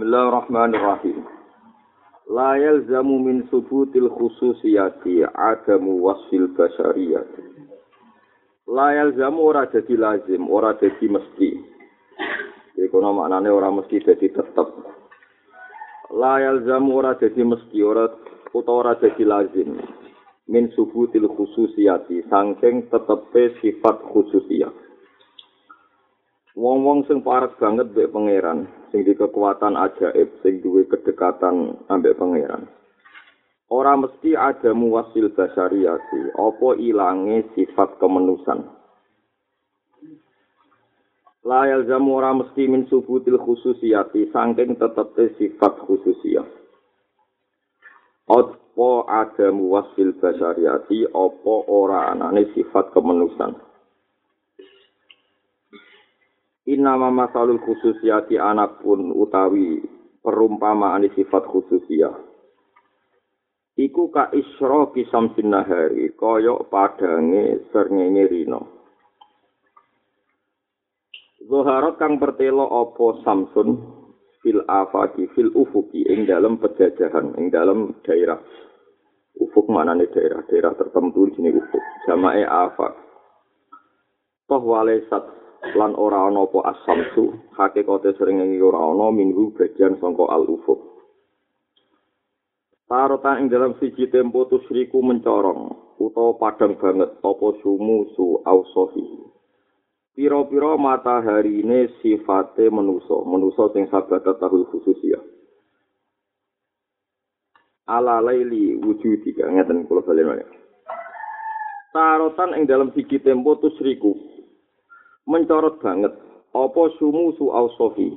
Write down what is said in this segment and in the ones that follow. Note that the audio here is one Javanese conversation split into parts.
Bismillahirrahmanirrahim. La yalzamu min subutil khususiyati adamu wasfil basyariyati. La yalzamu ora jadi lazim, ora jadi mesti. Jadi kono maknane ora mesti jadi tetep. La yalzamu ora jadi mesti, ora utawa ora jadi lazim. Min subutil khususiyati, sangking tetepe sifat khususiyah. Wong-wong sing parek banget mbek pangeran, sing di kekuatan ajaib, sing duwe kedekatan ambek pangeran. Ora mesti ada muwasil basyariyati, apa ilange sifat kemenusan. La yalzamu ora mesti min subutil khususiyati, sangking tetepe sifat khususiyah. Apa ada muwasil basyariyati, apa ora anane sifat kemenusan. Inama masalul khususiyati anak pun utawi perumpamaan sifat khususiyah. Iku ka isro kisam sinahari, koyok padange serngenye rino. Zoharot kang pertelo opo samsun fil afaki fil ufuki ing dalam pejajahan, ing dalam daerah. Ufuk mana daerah, daerah tertentu di sini ufuk. Jamae afak. Toh walesat lan ora ana apa asamsu hakikate sering ing ora ana minggu bagian sangka al ufuk Tarotan ing dalam siji tempo tusriku mencorong utawa padang banget apa sumu su ausofi Piro-piro matahari ini sifate menuso, menuso sing sabat tahu khusus ya. Ala laili wujudika ngeten kula balen Tarotan ing dalam siji tempo tusriku mencorot banget. Apa sumu su ausofi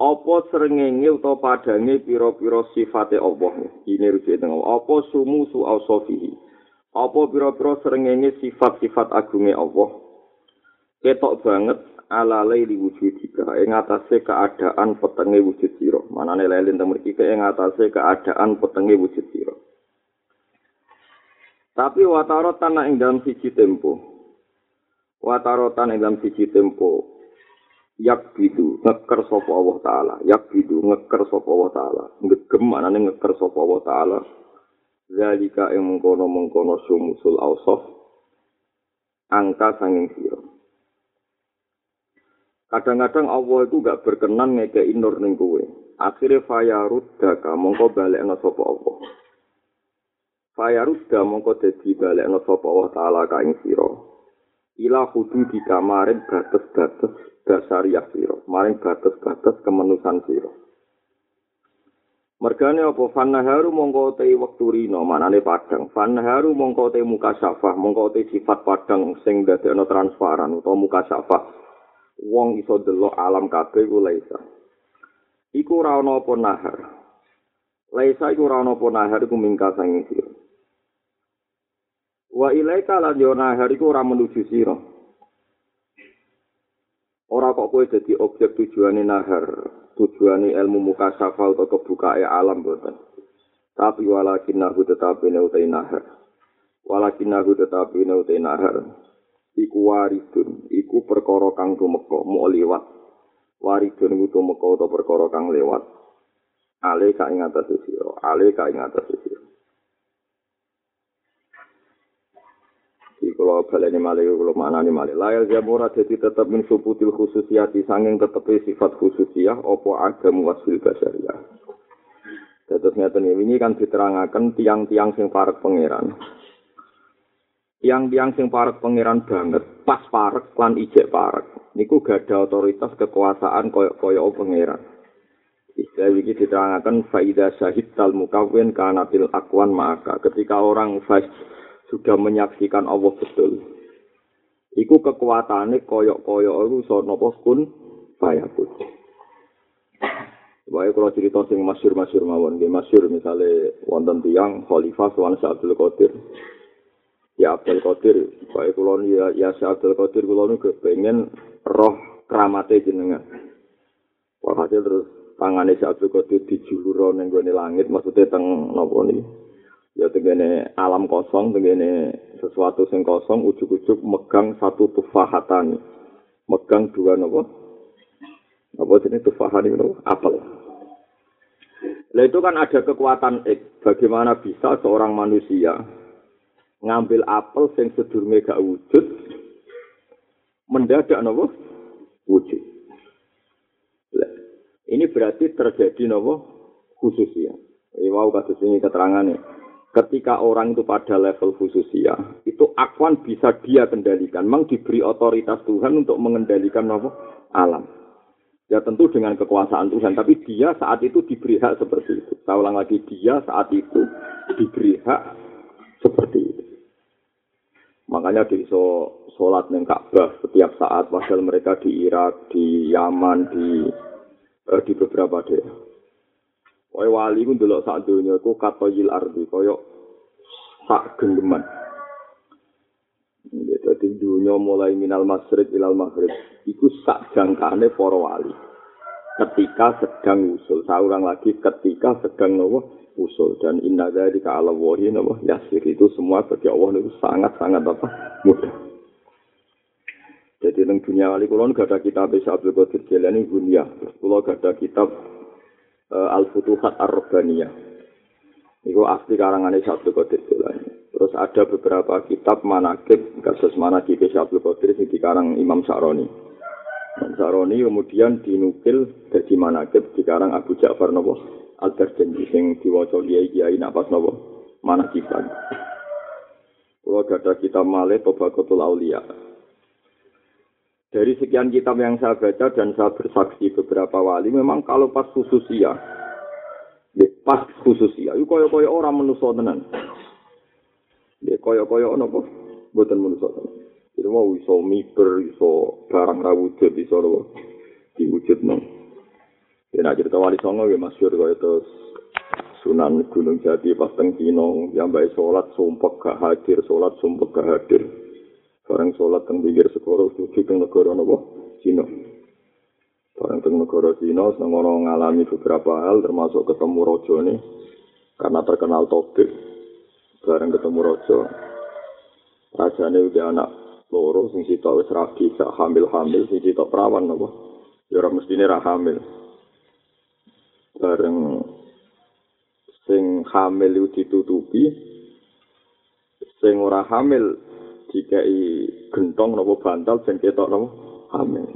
apa srengenge utawa padange pira-pira sifate Allah? Ini rujuk teng apa sumu su ausofi apa pira-pira srengenge sifat-sifat agunge Allah? Ketok banget ala laili wujudika. Ing atase keadaan petenge wujud sira. Manane lelin teng mriki ing atase keadaan petenge wujud sira. Tapi wataro tanah ing dalam siji tempo watarotan ing dalam siji tempo. Yak bidu ngeker sapa Allah taala. Yak bidu ngeker sapa Allah taala. Ngegem anane ngeker sapa Allah taala. Zalika ing mengkono-mengkono sumusul ausaf angka sanging sira. Kadang-kadang Allah itu gak berkenan ngekei nur ning kowe. Akhire fayarudaka mongko balekno sapa Allah. Fayarudda mongko dadi balekno sapa Allah taala ka ing sira ila kudu di kamarin batas-batas dasariah siro, maring batas-batas kemenusan siro. Mergane apa? Fannaharu mongko te wektu rino manane padang. Fannaharu mongko te muka syafah mongko te sifat padang sing dadekno transparan utawa muka syafah. Wong iso delok alam kabeh ku laisa. Iku ora ana apa nahar. Laisa iku ora ana apa nahar iku mingka sanging sira Wa ilaika lan yo nahar iku ora menuju sira. Ora kok kowe dadi objek tujuane nahar, tujuane ilmu muka safa utawa kebukae alam boten. Tapi walakin nahu tetapi ne nahar. Walakin nahu tetapi ne nahar. Iku waridun, iku perkara kang tumeka, mu liwat. Waridun iku tumeka utawa perkara kang lewat. Ale ka ing atas sira, ale ka ing atas sira. kula baleni malih kula manani malih layal jamura dadi tetep min subutil khususiyati sanging tetepe sifat khususiyah apa agam wasil basyariyah Terus ngeten ini kan diterangaken tiang-tiang sing parek pangeran. Tiang-tiang sing parek pangeran banget, pas parek lan ijek parek. Niku ada otoritas kekuasaan koyo-koyo pangeran. Istilah ini diterangkan faida syahid tal mukawin kanatil akwan maka. Ketika orang sudah menyaksikan Allah betul. Iku kekuatannya koyok-koyok itu so nopo kun fayakun. Baik kalau cerita sing masyur-masyur mawon, nggih masyur misalnya wonten tiang Khalifah Suwan Abdul Qadir. Ya Abdul Qadir, baik kalau ya ya Abdul Qadir kalau nu pengen roh kramate jenengan. Walhasil terus tangannya si Abdul Qadir dijulur ning langit, maksudnya teng nopo nih. Ya tengene alam kosong tengene sesuatu sing kosong ujuk-ujuk megang satu tufahatan megang dua nopo Apa jenis tufahan itu? Apel. Lah itu kan ada kekuatan X. Bagaimana bisa seorang manusia ngambil apel yang sedurunge gak wujud mendadak nopo wujud. Ini berarti terjadi nopo khususnya. Ini wow kasus ini keterangannya. Ketika orang itu pada level khususia, itu akuan bisa dia kendalikan. Memang diberi otoritas Tuhan untuk mengendalikan nopo alam. Ya tentu dengan kekuasaan Tuhan, tapi dia saat itu diberi hak seperti itu. Saya ulang lagi, dia saat itu diberi hak seperti itu. Makanya di so, sholat neng Ka'bah setiap saat, padahal mereka di Irak, di Yaman, di eh, di beberapa daerah. Kaya wali ku ndelok sak donya iku katoyil ardi kaya sak genggeman. Ya, dadi dunya mulai minal masrik ilal maghrib iku sak jangkane para wali. Ketika sedang usul, seorang lagi ketika sedang nopo usul dan inna dari ka ala wahi nopo yasir itu semua bagi Allah itu sangat sangat apa mudah. Jadi tentang dunia wali kulon gak ada kitab Abdul Qadir Jilani dunia. Kulo gak ada kitab uh, Al Futuhat Ar Rabbaniyah. Iku asli karangannya Abdul Qadir Jilani. Terus ada beberapa kitab manakib kasus manakib Abdul Qadir yang dikarang Imam Sa'roni. Imam Sa'roni kemudian dinukil dari manakib dikarang Abu Ja'far Nawaw Al-Darjanji yang diwaca kiai kiai napas Nawaw manakiban. Kalau ada kitab Male Tobakotul Aulia. Dari sekian kitab yang saya baca dan saya bersaksi beberapa wali, memang kalau pas khususia, ya, pas khususia, itu koyo-koyo orang menuso tenan. Ya koyo-koyo apa? Buatan menuso tenan. Jadi mau iso miber, iso barang rawujud, iso apa? Diwujud no. Ya nak cerita wali songo ya masyur kaya terus Sunan Gunung Jati pas teng Cina, yang baik sholat sumpek gak hadir, sholat sumpek gak hadir. Bareng sholat teng pinggir sekolah suci teng negara napa? Cina. Bareng teng negara Cina seneng ngalami beberapa hal termasuk ketemu nih karena terkenal topik. Bareng ketemu rojo. Rajane udah anak loro sing sitok wis rabi sak hamil-hamil sing sitok perawan napa? Ya ora mestine ra hamil. Bareng sing hamil itu ditutupi sing ora hamil dikai gentong nopo bantal sing ketok nopo hamil.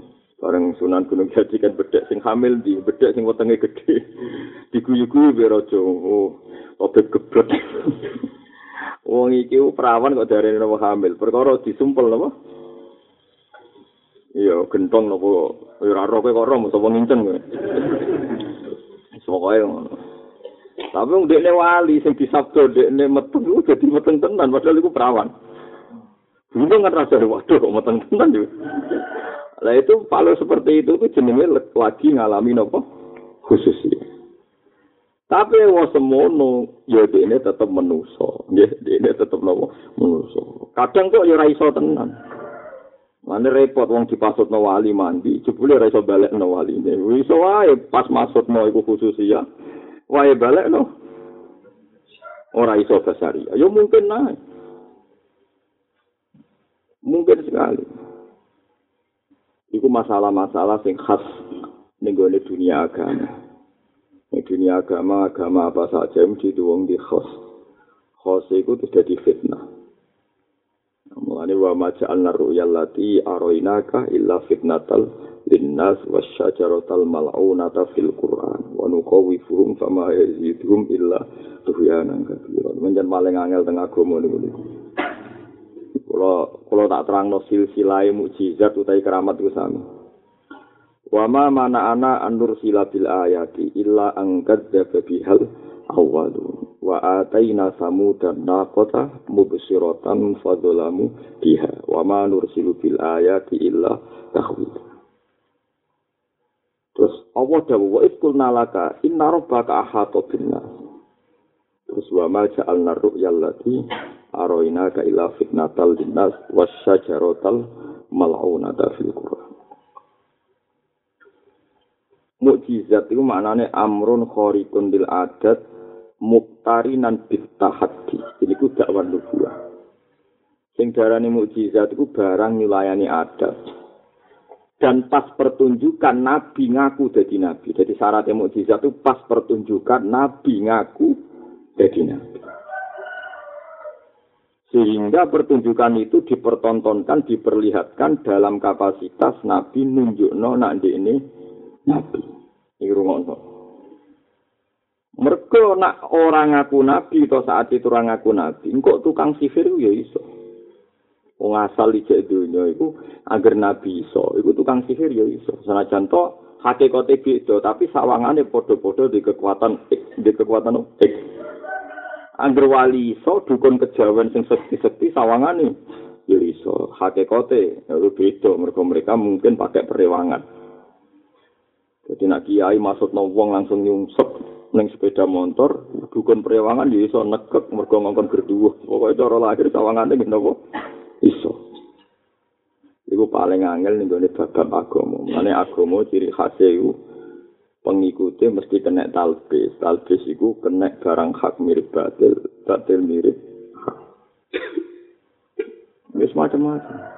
Bareng Sunan Gunung Jati kan bedek sing hamil di bedek sing wetenge gede. Diguyu-guyu biar aja oh obet geblek. Wong iki perawan kok darene nopo hamil. Perkara disumpel nopo? Iya, gentong nopo ora ora kowe kok ora mesti wong incen kowe. Ngono. Tapi dekne wali sing disabdo dekne metu dadi meteng tenan padahal iku perawan. Bingung kan rasa waduh meteng tenan yo. Lah itu kalau seperti itu tuh jenenge lagi ngalami nopo khusus Tapi wong semono ya ini tetap menuso, nggih ini tetap nopo menuso. Kadang kok ya ora iso tenan. Mana repot wong dipasutno wali mandi, jebule ora iso balekno wali ini. Iso wae pas masukno iku khusus ya. Wae balekno. Ora iso basaria. Ya mungkin naik. Mungkin sekali. Itu masalah-masalah yang khas nenggone dunia agama. Di dunia agama, agama apa saja mesti wong di khos. Khos itu tidak di fitnah. Mulane wa ma ja'alna ru'yal lati aroinaka illa fitnatal linnas wasyajaratal mal'unata fil Qur'an wa nuqawifuhum fama yaziduhum illa tuhyanan katsiran. Menjen paling angel tengah agama niku. Kalau kalau tak terang no silsilai mukjizat utai keramat itu sama. Wama mana ana anur sila bil ayati illa angkat bihal awalu wa ataina samu dan nakota mubsiratan fadolamu biha wama nur silu bil ayati illa tahwil. Terus Allah dawu wa iskul nalaka inna rabbaka ahata bin Terus wa ma ja'alna ru'yal lati aroina ka ila fitnatal linnas wasyajaratal mal'unata fil Qur'an. Mukjizat itu maknanya amrun khorikun lil adat muktarinan bitahaddi. Ini ku dakwah nubuah. Sing darani mukjizat itu barang nyulayani adat. dan pas pertunjukan nabi ngaku jadi nabi. Jadi syaratnya mukjizat itu pas pertunjukan nabi ngaku jadi nabi. Sehingga pertunjukan itu dipertontonkan, diperlihatkan dalam kapasitas nabi nunjukno nak ini nabi. Ini rumah Mereka nak orang ngaku nabi atau saat itu orang ngaku nabi, engkau tukang sihir ya iso. Wong asal dunia itu agar nabi iso, itu tukang sihir ya iso. Sana contoh hakikate beda tapi sawangane padha-padha di kekuatan di kekuatan X. Angger wali iso dukun kejawen sing sekti-sekti sawangane. Ya iso. Hakikate ya beda mereka mereka mungkin pakai perewangan. Jadi nak kiai maksud wong langsung nyungsep ning sepeda motor dukun prewangan ya iso nekek mergo ngongkon gerduwuh pokoke cara lahir sawangane ngene apa iso. Iku paling angel ning gone bab agama mane agama ciri khas iku pengikuti mesti kena talbis talbis iku kena barang hak mirip batil batil mirip hak wis macam-macam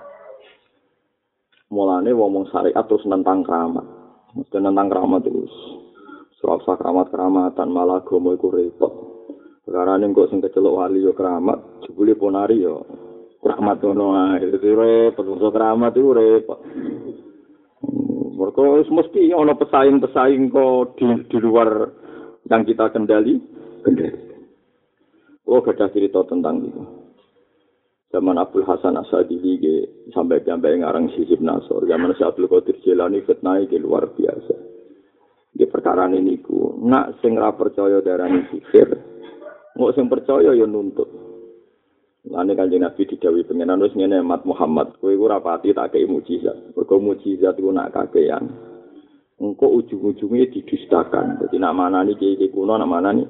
mulane wong syariat terus nentang keramat mesti nentang keramat terus Soal keramat keramatan malah gomo iku repot. Sekarang ini kok sing kecelok wali yo keramat, jebule ponari yo keramat ngono ae. Repot, so keramat itu repot. Mereka mesti ono pesaing-pesaing kok di, di luar yang kita kendali, kendali. Oh, gak cerita tentang itu. Zaman Abdul Hasan Asadili sampai sampai ngarang sisip Nasor. Zaman si Abdul Qadir Jilani fitnah luar biasa. Di perkara ini ku, nak sing ra percaya darani sihir, nggak sing percaya ya nuntut. Lani kanjeng Nabi didawi pengenan wis ngene Mat Muhammad, kowe ora pati tak kei mujizat. Mergo mujizat ku nak kakean. Engko ujung-ujungnya didustakan. Jadi nak manani kiai kuno nak manani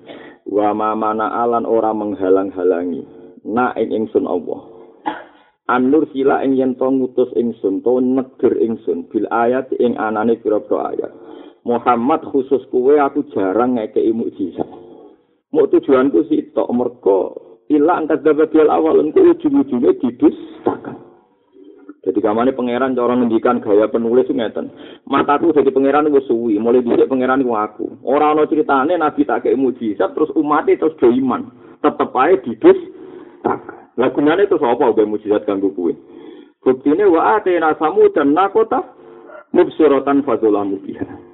wa ma mana alan ora menghalang-halangi. Nak ing ingsun Allah. An-nur sila ing yen to ngutus ingsun to neger ingsun bil ayat ing anane pira-pira ayat. Muhammad khusus kue aku jarang ngekei mukjizat. Mau tujuanku sih tok merko ilang dapat dia awal engko ujung-ujungnya didustakan. Jadi kamane pangeran cara ngendikan gaya penulis ngeten. Mataku jadi pangeran wis suwi, mulai dhisik pangeran ku aku. Ora ana critane nabi tak kei mukjizat terus umat terus do iman. Tetep ae didustakan. Lah gunane terus apa gawe mukjizat kanggo kuwe? Buktine wa atena samu dan nakota mubsiratan fadzulamu biha.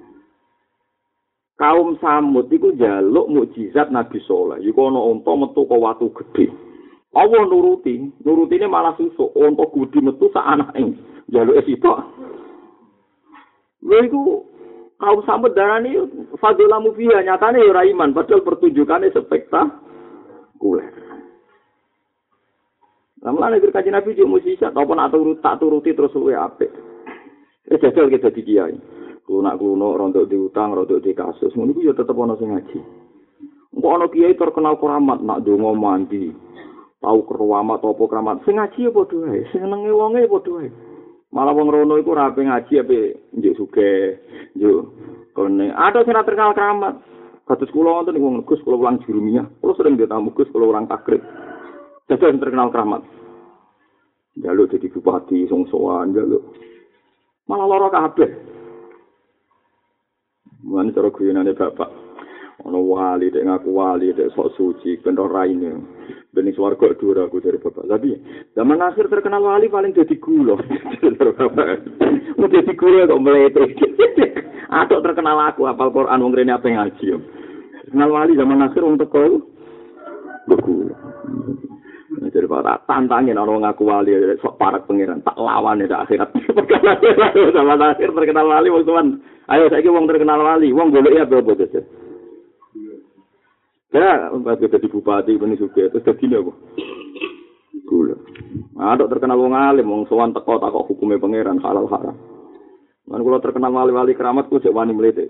Kaum samud iku jaluk mukjizat Nabi Soleh. Iku ana unta metu ke watu gedhe. Allah nuruti, nurutine malah susuk unta gudi metu sak anake. Jaluk sitok. Lha kaum samud darani fadila mufiya nyatane ora iman padahal pertunjukane spektakuler. Lamun ana kaji Nabi yo mukjizat apa nak tak turuti terus luwe apik. Eh jajal kita di kiai. Klunak kluno rontok diutang rontok di kasus. Ngono ya tetep ana sing ngaji. Engko ana kiai terkenal keramat nak donga mandi tau keramat apa keramat. Sing ngaji ya padha wae senenge wonge padha wae. Malah wong rono iku rapi ngaji ape njuk suge njuk kene. Ada sing terkenal keramat. Kados kula wonten wong Gus kula ulang jurumiyah kula sering ditamu Gus kula orang takrib. Jadi terkenal keramat. Jaluk jadi bupati songsoan jaluk malah loro kabeh Mulane cara guyonane bapak. Ono wali dek ngaku wali dek sok suci ben ora ini. Ben ning swarga dhuwur aku dari bapak. Tapi zaman akhir terkenal wali paling dadi gula. Mau dadi gula kok mlete. Atok terkenal aku apal Quran wong rene apa ngaji. Terkenal wali zaman akhir wong teko iku. Gula. Jadi para tantangin orang ngaku wali sok parak pangeran tak lawan ya akhirat. Sama akhir terkenal wali wong tuan. Ayo saya wong terkenal wali, wong boleh ya berapa saja. Ya, waktu jadi bupati ini juga terus jadi apa? Gula. Ada terkenal wong alim, wong sowan teko takok hukumnya pangeran halal haram. Man kalau terkenal wali-wali keramat, gue cek wani melete.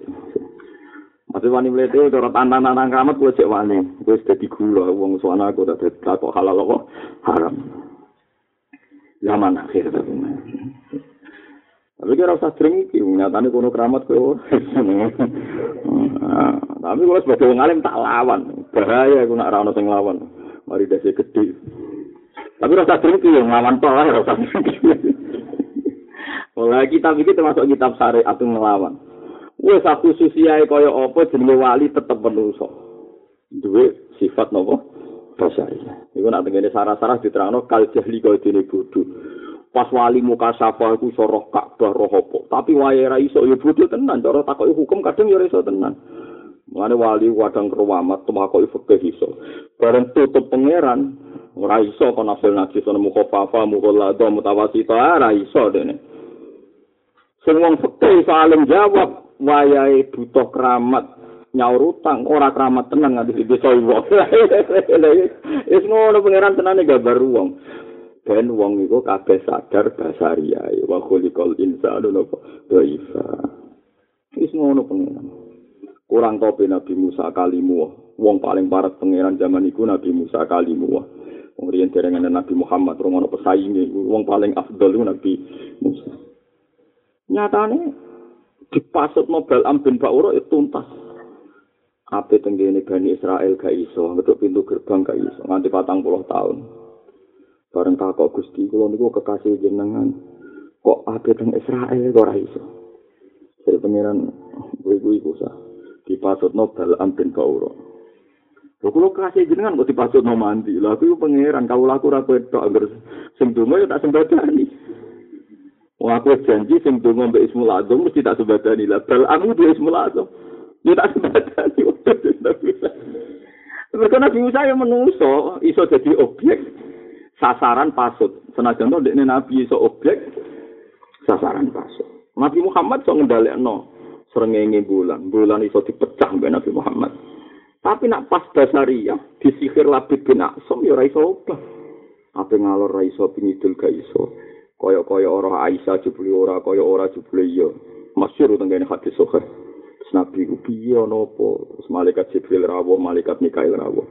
Masih wani mlete ora tantang-tantang kamat kuwi cek wani. Wis dadi gula wong suwana aku tak kok halal apa haram. Zaman akhir tapi. Tapi kira usah sering iki nyatane kono keramat kowe. Tapi kalau sebagai wong alim tak lawan. Bahaya aku nak ra ono sing lawan. Mari dasi gede. Tapi rasa sering iki nglawan to lah rasa. Oleh kitab iki termasuk kitab syariat ngelawan. Wes aku susiae kaya apa jenenge wali tetep menungso. Duwe sifat napa? Basari. Iku nak tengene sarah-sarah diterangno kal jahli kaya dene bodho. Pas wali muka safa iku iso roh Ka'bah roh apa. Tapi wae ra iso ya bodho tenan. Cara takoki hukum kadang ya iso tenan. Mane wali wadang kerwamat temakoki fikih iso. Bareng tutup pangeran ora iso kon nafsil najis ana mukhafafa mukhallada mutawasita ora iso dene. Sing wong fikih saling jawab wayahe butuh keramat nyaur utang ora keramat tenan nganti desa wong. Wis ngono pangeran tenane gambar wong. Ben wong iku kabeh sadar basaria wa khuliqal insanu napa dhaifa. Wis ngono pangeran. Kurang topi Nabi Musa kalimu. Wong paling parat pangeran zaman iku Nabi Musa kalimu. Wong riyen derengane Nabi Muhammad rungono pesainge wong paling afdal iku Nabi Musa. Nyatane dipasut mobil Am bin Ba'ura itu tuntas. Ape tenggene Bani Israel gak iso, ngetuk pintu gerbang gak iso, nganti patang puluh tahun. Bareng kakok Gusti, kula niku kekasih jenengan. Kok ape teng Israel ora iso? Jadi pangeran gue iku sah. Dipasut Bal Am bin Ba'ura. Lho kula kasih jenengan kok dipasut no mandi. Lah aku pangeran, kau laku ra kowe tok angger sing donga ya tak sembadani. Wong aku janji sing donga mbek Ismul Azam mesti tak sembadani. Lah bal amu di Ismul Azam. Ya tak sembadani. Mereka Nabi Musa yang menungso, iso jadi objek sasaran pasut. Senajan to dekne Nabi iso objek sasaran pasut. Nabi Muhammad so ngendalekno srengenge bulan. Bulan iso dipecah mbek Nabi Muhammad. Tapi nak pas dasariah disihir Labid bin Aksam ya ora iso obah. Apa ngalor ra iso pingidul ga iso. Kaya-kaya ora Aisyah jebule ora kaya ora jebule iya. Masyhur tengene hadis sahih. Nabi ku piye ana apa? Terus malaikat Jibril rawuh, malaikat Mikail rawuh.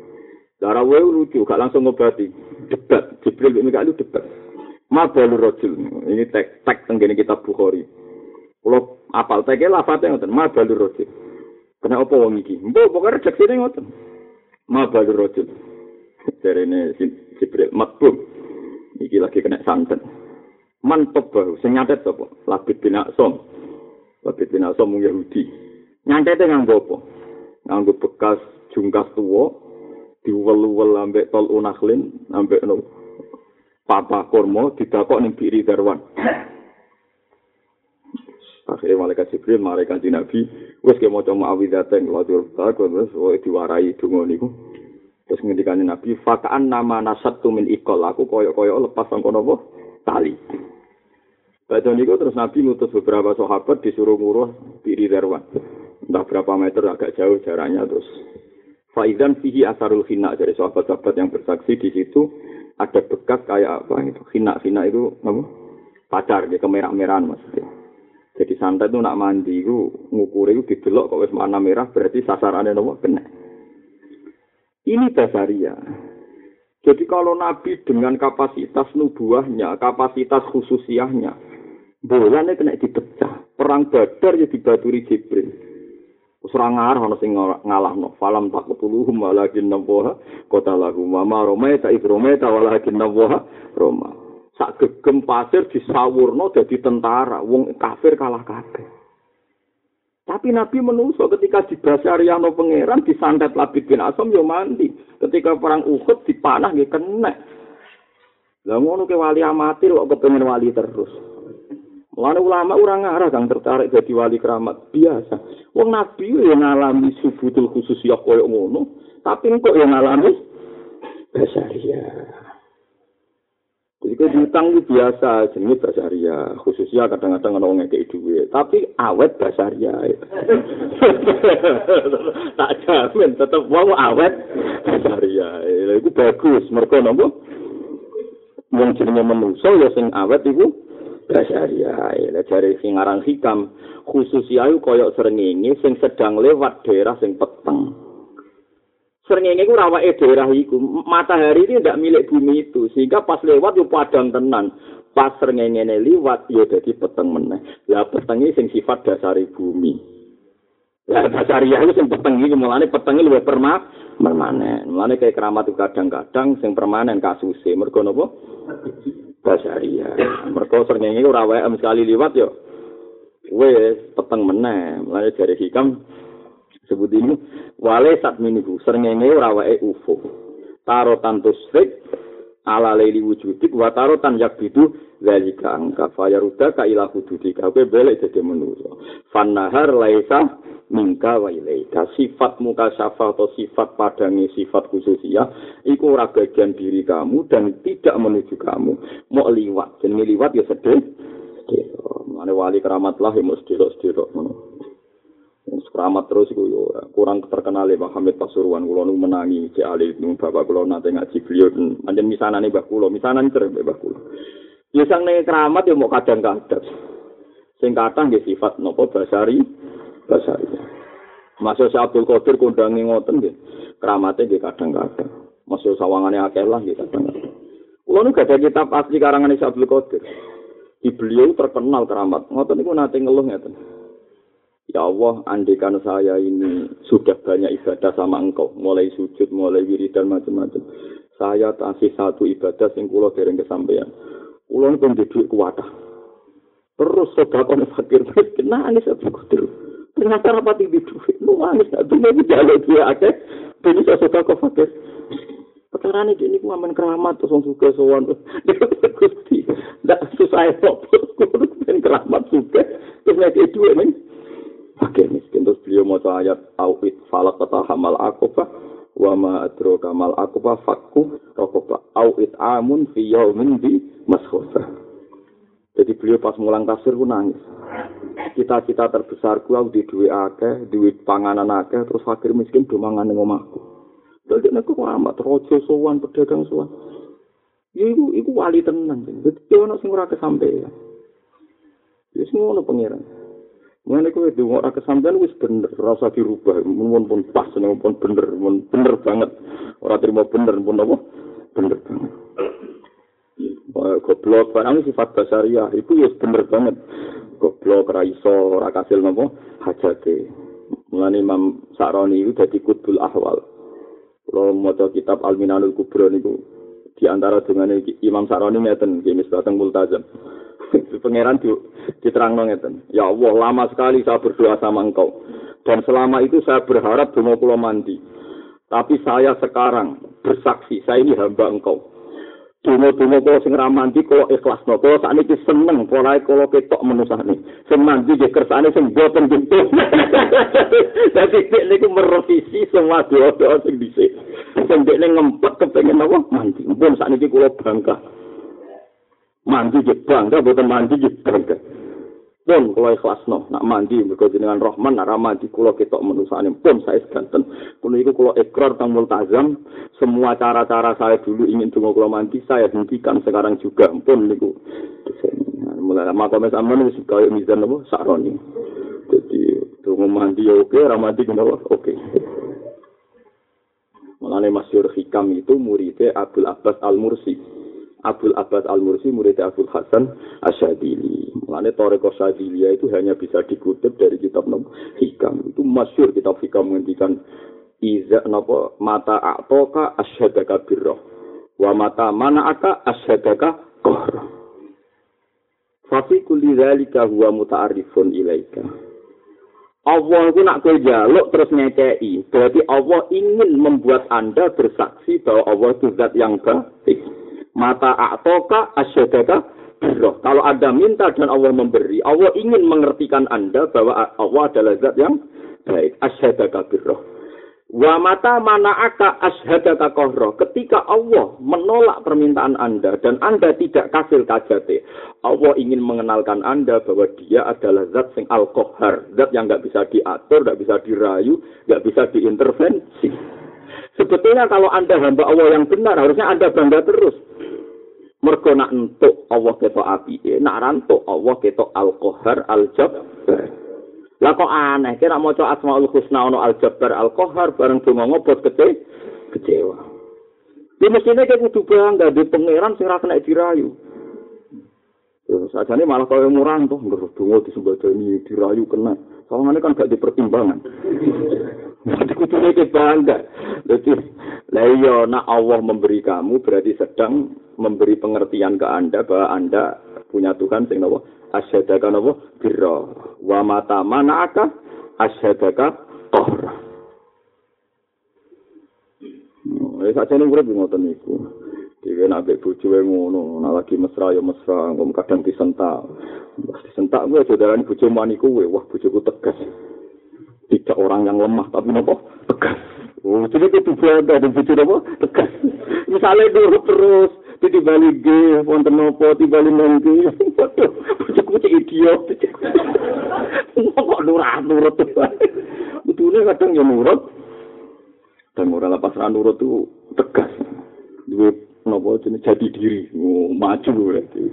Rawuh lucu, gak langsung ngobati. Debat, Jibril bin Mikail debat. Ma balu rajul. Ini tek tek tenggene kitab Bukhari. Kulo apal teke lafate ngoten, ma balu rajul. Kena apa wong iki? Mbok pokoke rejeksine ngoten. Ma balu rajul. Jarene Jibril matbum. Iki lagi kena santet. Mantep baru, sing nyatet sapa? Labid bin Aksom. Labid bin Aksom Yahudi. Nyantete nganggo apa? Nganggo bekas jungkas tuwa diwel-wel ambek tol unaklin ambek no papa kurma didakok ning biri darwan. Akhirnya malaikat Jibril, malaikat Nabi, wes kayak mau coba awidateng, lalu terus diwarai dungo niku. Terus ngendikan Nabi, fakaan nama nasat tumin ikol, aku koyok koyok lepas sang kono tali. Baca niku terus Nabi ngutus beberapa sahabat disuruh nguruh biri darwan. entah berapa meter agak jauh jaraknya terus Faidan fihi asarul khina dari sahabat-sahabat yang bersaksi di situ ada bekas kayak apa itu khina khina itu apa pacar dia kemerah-merahan maksudnya. Jadi santai itu nak mandi itu ngukur itu didelok kok wis merah berarti sasarannya nopo kena. Ini dasaria. Jadi kalau Nabi dengan kapasitas nubuahnya, kapasitas khususiahnya, bolanya kena dipecah. Perang Badar ya dibaturi Jibril. Usra ngarah ana sing ngalahno. Falam taqtuluhum walakin nawaha qatalahum wa ma ramaita id ramaita walakin nawaha roma. Sak gegem pasir disawurno dadi tentara, wong kafir kalah kabeh. Tapi Nabi menungso ketika di Basyariano pangeran disantet Labid bin Asam yo mandi. Ketika perang Uhud dipanah nggih kena. Lah ngono ke wali amatir kok kepengen wali terus. Mulane ulama ora ngarah kang tertarik jadi wali keramat biasa. Wong nabi yo ngalami subutul khusus ya koyo ngono, tapi kok yo ngalami basaria. Jadi kalau diutang itu biasa, jenis basaria. Khususnya kadang-kadang ada orang yang duit. Tapi awet basaria. tak jamin, tetap mau awet basaria. Itu bagus. Mereka nunggu. Yang jenisnya menuso, ya sing awet itu basaria ya jare sing aran hikam khusus ayu koyok srengenge sing sedang lewat daerah sing peteng srengenge ku rawake daerah iku matahari ini tidak milik bumi itu sehingga pas lewat yo padang tenan pas srengenge liwat yo dadi peteng meneh lah petenge sing sifat dasari bumi Ya, basaria itu sing peteng iki mulane peteng iki luwih perma permanen. Mulane kayak keramat kadang-kadang sing permanen kasuse. Mergo napa? basaria. Mergo srengenge ora wae sekali liwat yo. Wes peteng meneh. Mulane jare hikam sebut ini wale sat miniku srengenge ora wae ufo. Taro tantus srik ala leili wujudik wa taro tan yak bidu zalika angka fayaruda ka ila hududika kowe belek dadi manusa fanahar laisa mingka wa ilaika. Sifat muka syafa atau sifat padangi sifat khususia iku ora bagian diri kamu dan tidak menuju kamu. Mau liwat jenenge liwat ya sedih. Mane wali keramat lah ya mesti sedih-sedih keramat terus iku yo kurang terkenal ya Pak Hamid Pasuruan kula nu menangi Cek Ali nu bapak kula nate ngaji beliau pancen misanane Mbah kula misanan cerek Mbah kula Ya sang ning keramat ya mau kadang-kadang. Sing kathah nggih sifat napa basari basari. Masuk si Abdul Qadir kondangi ngoten nggih. Keramate nggih kadang-kadang. Masuk sawangane akeh lah nggih kadang-kadang. Kulo nu gak kitab asli karangan si Abdul Qadir. Di beliau terkenal keramat. Ngoten niku nate ngeluh ngeten. Ya Allah, andikan saya ini sudah banyak ibadah sama engkau, mulai sujud, mulai wiridan macam-macam. Saya kasih satu ibadah sing kula dereng kesampaian. Ulun pun duit kuatah. Terus sedekah fakir miskin nangis aku kudu. Ternyata apa di duit? Lu nangis gak jalan dia akeh. Jadi saya sedekah fakir. Perkara ini gua main keramat terus langsung suka sowan. Gusti, ndak susah kok. Main keramat suka. Terus nek duit nih. Fakir miskin terus beliau mau ayat awit falak kata hamal akobah wa ma adroka mal akobah fakku rokobah awit amun fi yaumin di maskhofa. Jadi beliau pas mulang tafsir pun nangis. Cita-cita terbesar ku aku di duit akeh, duit panganan akeh, terus fakir miskin do mangan ning omahku. Jadi nek ku amat rojo sowan pedagang sowan. Ya iku iku wali tenan. Jadi ono sing ora. Ya sing ngono pangeran. Mulane kowe donga ora kesampean wis bener, rasa dirubah, mun pun pas nek pun bener, mun bener banget. Ora terima bener pun apa? Bener banget. goblok. Barang sifat basariah itu ya bener banget. Goblok ra iso ora kasil napa? Hajate. Mulane Imam Sa'roni itu dadi kutbul ahwal. Kalau maca kitab Al-Minanul Kubra niku. Di antara dengan Imam Sa'roni ngeten nggih misbateng multazam pangeran di diterangno ngeten ya Allah lama sekali saya berdoa sama engkau dan selama itu saya berharap donga kula mandi tapi saya sekarang bersaksi saya ini hamba engkau Dungo-dungo kalo sing ramanti kalo ikhlas no. Kalo saat ini seneng, kalo kalo ketok menusahnya. Sing mandi di kersane sing boten. Jadi dia ini merevisi semua doa-doa sing disik. Sing ini ngempet kepengen apa? Mandi. Saat ini kalo bangga. Mandi di bangga, boten mandi di bangga. pun kula ikhlasno nak mandi mergo jenengan Rahman nak mandi kula ketok menusane pun saya sedanten kula iku kula ikrar tang multazam. Semua cara-cara saya dulu ingin tunggu kula mandi saya hentikan sekarang juga. Pun niku. Mulai makome sampean wis kaya mizan apa? Sakroni jadi tunggu mandi ya oke. Ra mandi kenapa oke. Mulane Masyur Hikam itu muridnya Abdul Abbas Al-Mursi. Abdul Abbas Al-Mursi murid Abdul Hasan Asyadili. Mengenai Toreko Syadilia itu hanya bisa dikutip dari kitab Hikam. Itu masyur kitab Hikam menghentikan Iza napa mata a'toka asyadaka birroh. Wa mata mana aka asyadaka kohroh. Fafi kulli dzalika huwa muta'arrifun ilaika. Allah itu nak jaluk terus ngekei. Berarti Allah ingin membuat Anda bersaksi bahwa Allah itu zat yang baik. Mata a'toka asyadaka birroh. Kalau Anda minta dan Allah memberi, Allah ingin mengertikan Anda bahwa Allah adalah zat yang baik. Asyadaka birroh. Wa mata mana aka ashadaka kohro. Ketika Allah menolak permintaan Anda dan Anda tidak kasil kajate, Allah ingin mengenalkan Anda bahwa Dia adalah zat sing al kohar, zat yang nggak bisa diatur, nggak bisa dirayu, nggak bisa diintervensi. Sebetulnya kalau Anda hamba Allah yang benar, harusnya Anda bangga terus. Mergo nak entuk Allah ketok api, nak rantuk Allah ketok al-qahar al-jabbar. Lah kok aneh, kira maca Asmaul Husna ono al-jabbar al-qahar bareng donga ngobot kece kecewa. Di mestinya kayak kudu bangga di pangeran sing kena dirayu. Saja ini malah kau murah tuh, nggak dongo disembadani dirayu kena. Soalnya kan gak dipertimbangkan. Jadi kudu bangga. Jadi Lah iya, nak Allah memberi kamu berarti sedang memberi pengertian ke Anda bahwa Anda punya Tuhan sing napa? Asyhadaka napa? Birra. Wa mata manaka asyhadaka tohra. Oh, eh sakjane urip ngoten niku. Dhewe nak mbek bojoe ngono, nak lagi mesra ya mesra, kadang disentak. Pas disentak gue aja darani bojo mani kuwe, wah bojoku tegas. Tidak orang yang lemah tapi napa? Tegas. Oh, jadi itu ada di bojo napa? Tegas. Misalnya nurut terus, di balik G, wonten napa, di balik nanti. Bojoku cek idiot. Kok nurut nurut. Betulnya kadang ya nurut. Dan ora lepas ra nurut tuh tegas. Napa jenis jati diri oh, maju berarti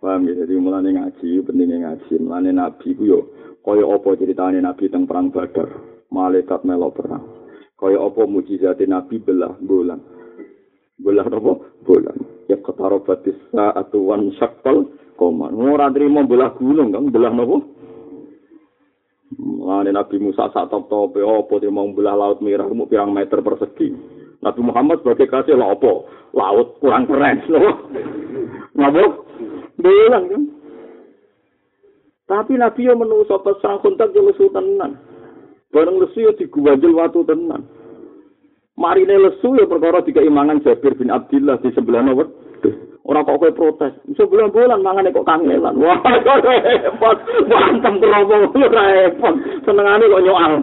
paham ya? Jadi mulane ngaji pentingnya ngaji. Mulane nabi ku yo kaya apa ceritane nabi teng perang badar? Malaikat melok perang. Kaya apa mujizat nabi belah bulan belah apa? Bulan ya ketaro batis saat wan syakpal koma. Ora trimo belah gunung kan belah napa? Mulane Nabi Musa sak top-top apa dia mau belah laut merah? Mau pirang meter persegi. Nabi Muhammad sebagai kasih lah apa? Laut kurang keren, loh. Bilang kan. Tapi Nabi yang menuso pesan kontak yo lesu tenan. Bareng lesu yo diguwajel watu tenan. Marine lesu yo perkara dikeimangan Jabir bin Abdullah di sebelah nomor. Ora kok kowe protes. Sebulan bulan mangane kok kangelan. Wah, repot. Wantem kerowo repot. Senengane kok nyoal.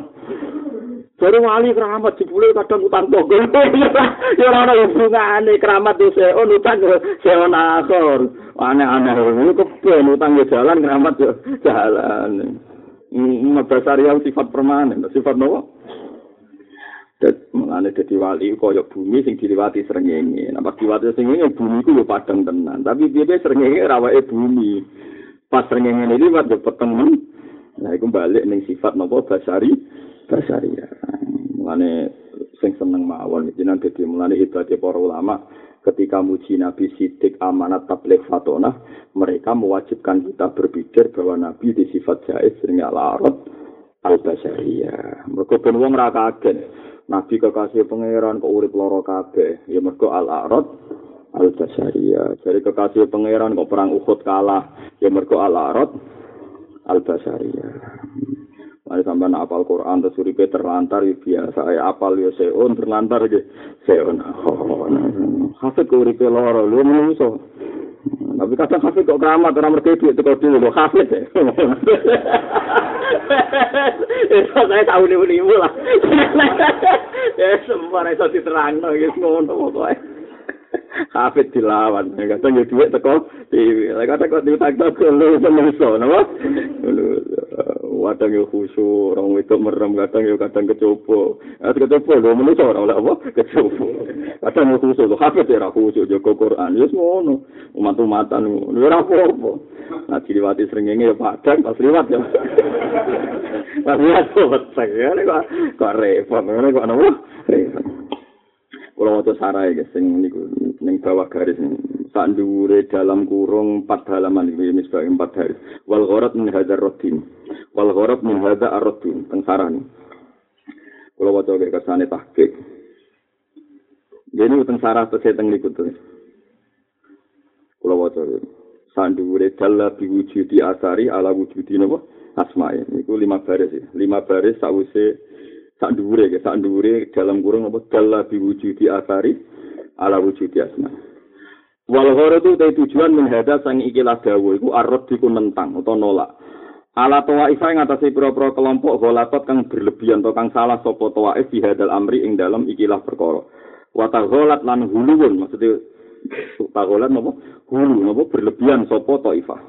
Dari wali keramat jebule kadang utang togel. ya ora ana hubungane keramat yo seon utang seon akhir. Aneh-aneh ngono keben utang yo jalan keramat yo jalan. Mabasar yang sifat permanen, sifat nopo? Mengenai jadi wali, kaya bumi sing diliwati serengenge. Nah, pas diliwati serengenge, bumi itu padang tenan. Tapi biasanya serengenge rawai bumi. Pas serengenge ini ya peteng. Nah, itu balik ning sifat nopo basari. Basari ya. Mulane sing seneng mawon jenengan dadi mulane hebate para ulama. Ketika muji Nabi Sidik amanat tabligh fatona mereka mewajibkan kita berpikir bahwa Nabi di sifat jais sering alarot al basariyah mereka ben wong ra kaget. Nabi kekasih pangeran kok urip loro kabeh? Ya mergo al arad al basariyah jadi kekasih pangeran kok perang Uhud kalah? Ya mergo al arad al basariyah Mari sampai apal Quran terus uripe terlantar ya biasa ya apal ya seon terlantar gitu seon. Hafid kok uripe loro lu menungso. Tapi kadang hafid kok keramat orang mereka duit itu dulu lo hafid ya. Itu saya tahu nih nih lah. Ya semua itu diterang gitu ngono pokoknya. Hafid dilawan, kadang ya duit teko TV, kadang kok diutang teko lu menungso, napa? kadang yo khusyuk, orang itu merem, kadang yo kadang kecoba. Ya kecoba lho menungso ora oleh apa? Kecoba. Kadang yo khusyuk, lho hafid ya khusyuk jaga Quran. Ya ngono. Umat-umatan ngono. Ora apa-apa. Nah diliwati srengenge ya padang pas liwat ya. Pas liwat kok betek ya kok repot. Ngene kok? Repot. Kalau waktu sarai guys, sing niku ning bawah garis sak dhuwure dalam kurung empat halaman iki misbah empat garis. Wal gharat min hadzal rodin. Wal gharat min hadza ar-rodin teng sarani. Kalau waca ge kersane tahqiq. Jadi teng sarah tese teng niku tuh. Kalau waca sak dhuwure dalla bi wujudi asari ala wujudi napa? Asma'i. Niku lima baris ya. Lima baris sause sak dhuwure ge sak dhuwure dalam kurung apa dalla bi wujudi asari ala wujudi asma wal gharadu te tujuan min hada sang ikilah dawu iku arad diku nentang utawa nolak ala tawaifah ing atase pira-pira kelompok golatot kang berlebihan atau kang salah sapa tawaif fi hadal amri ing dalam ikilah perkara. Wa taghalat lan huluun maksude taghalat napa? Hulu napa? Berlebihan sapa taifah.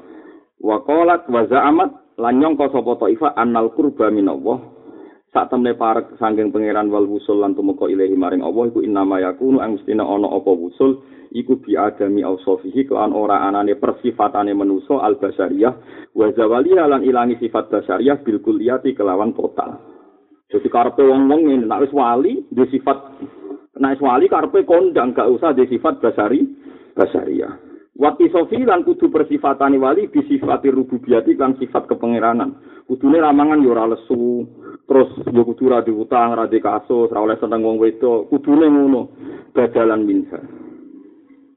Wa qalat wa za'amat lan nyangka sapa taifah annal qurba minallah sak temne parek sangking pangeran wal wusul lan tumeka ilahi maring Allah iku innama yakunu ang mestina ana apa wusul? Iku bi adami ausofihi kelan ora anane persifatane manusa al basariyah wa zawaliya lan ilangi sifat basariyah bil kulliyati kelawan total. Jadi karepe wong-wong ngene nek wis wali di sifat nek wis wali karepe kondang gak usah di sifat basari basariyah. Wati sofi lan kudu persifatane wali bisifati rububiyati kan sifat kepengeranan. Kudune ramangan yo ora lesu, terus yo kudu ra diutang, ra kasus, ra oleh seneng wong wedok, kudune ngono. Badalan minha.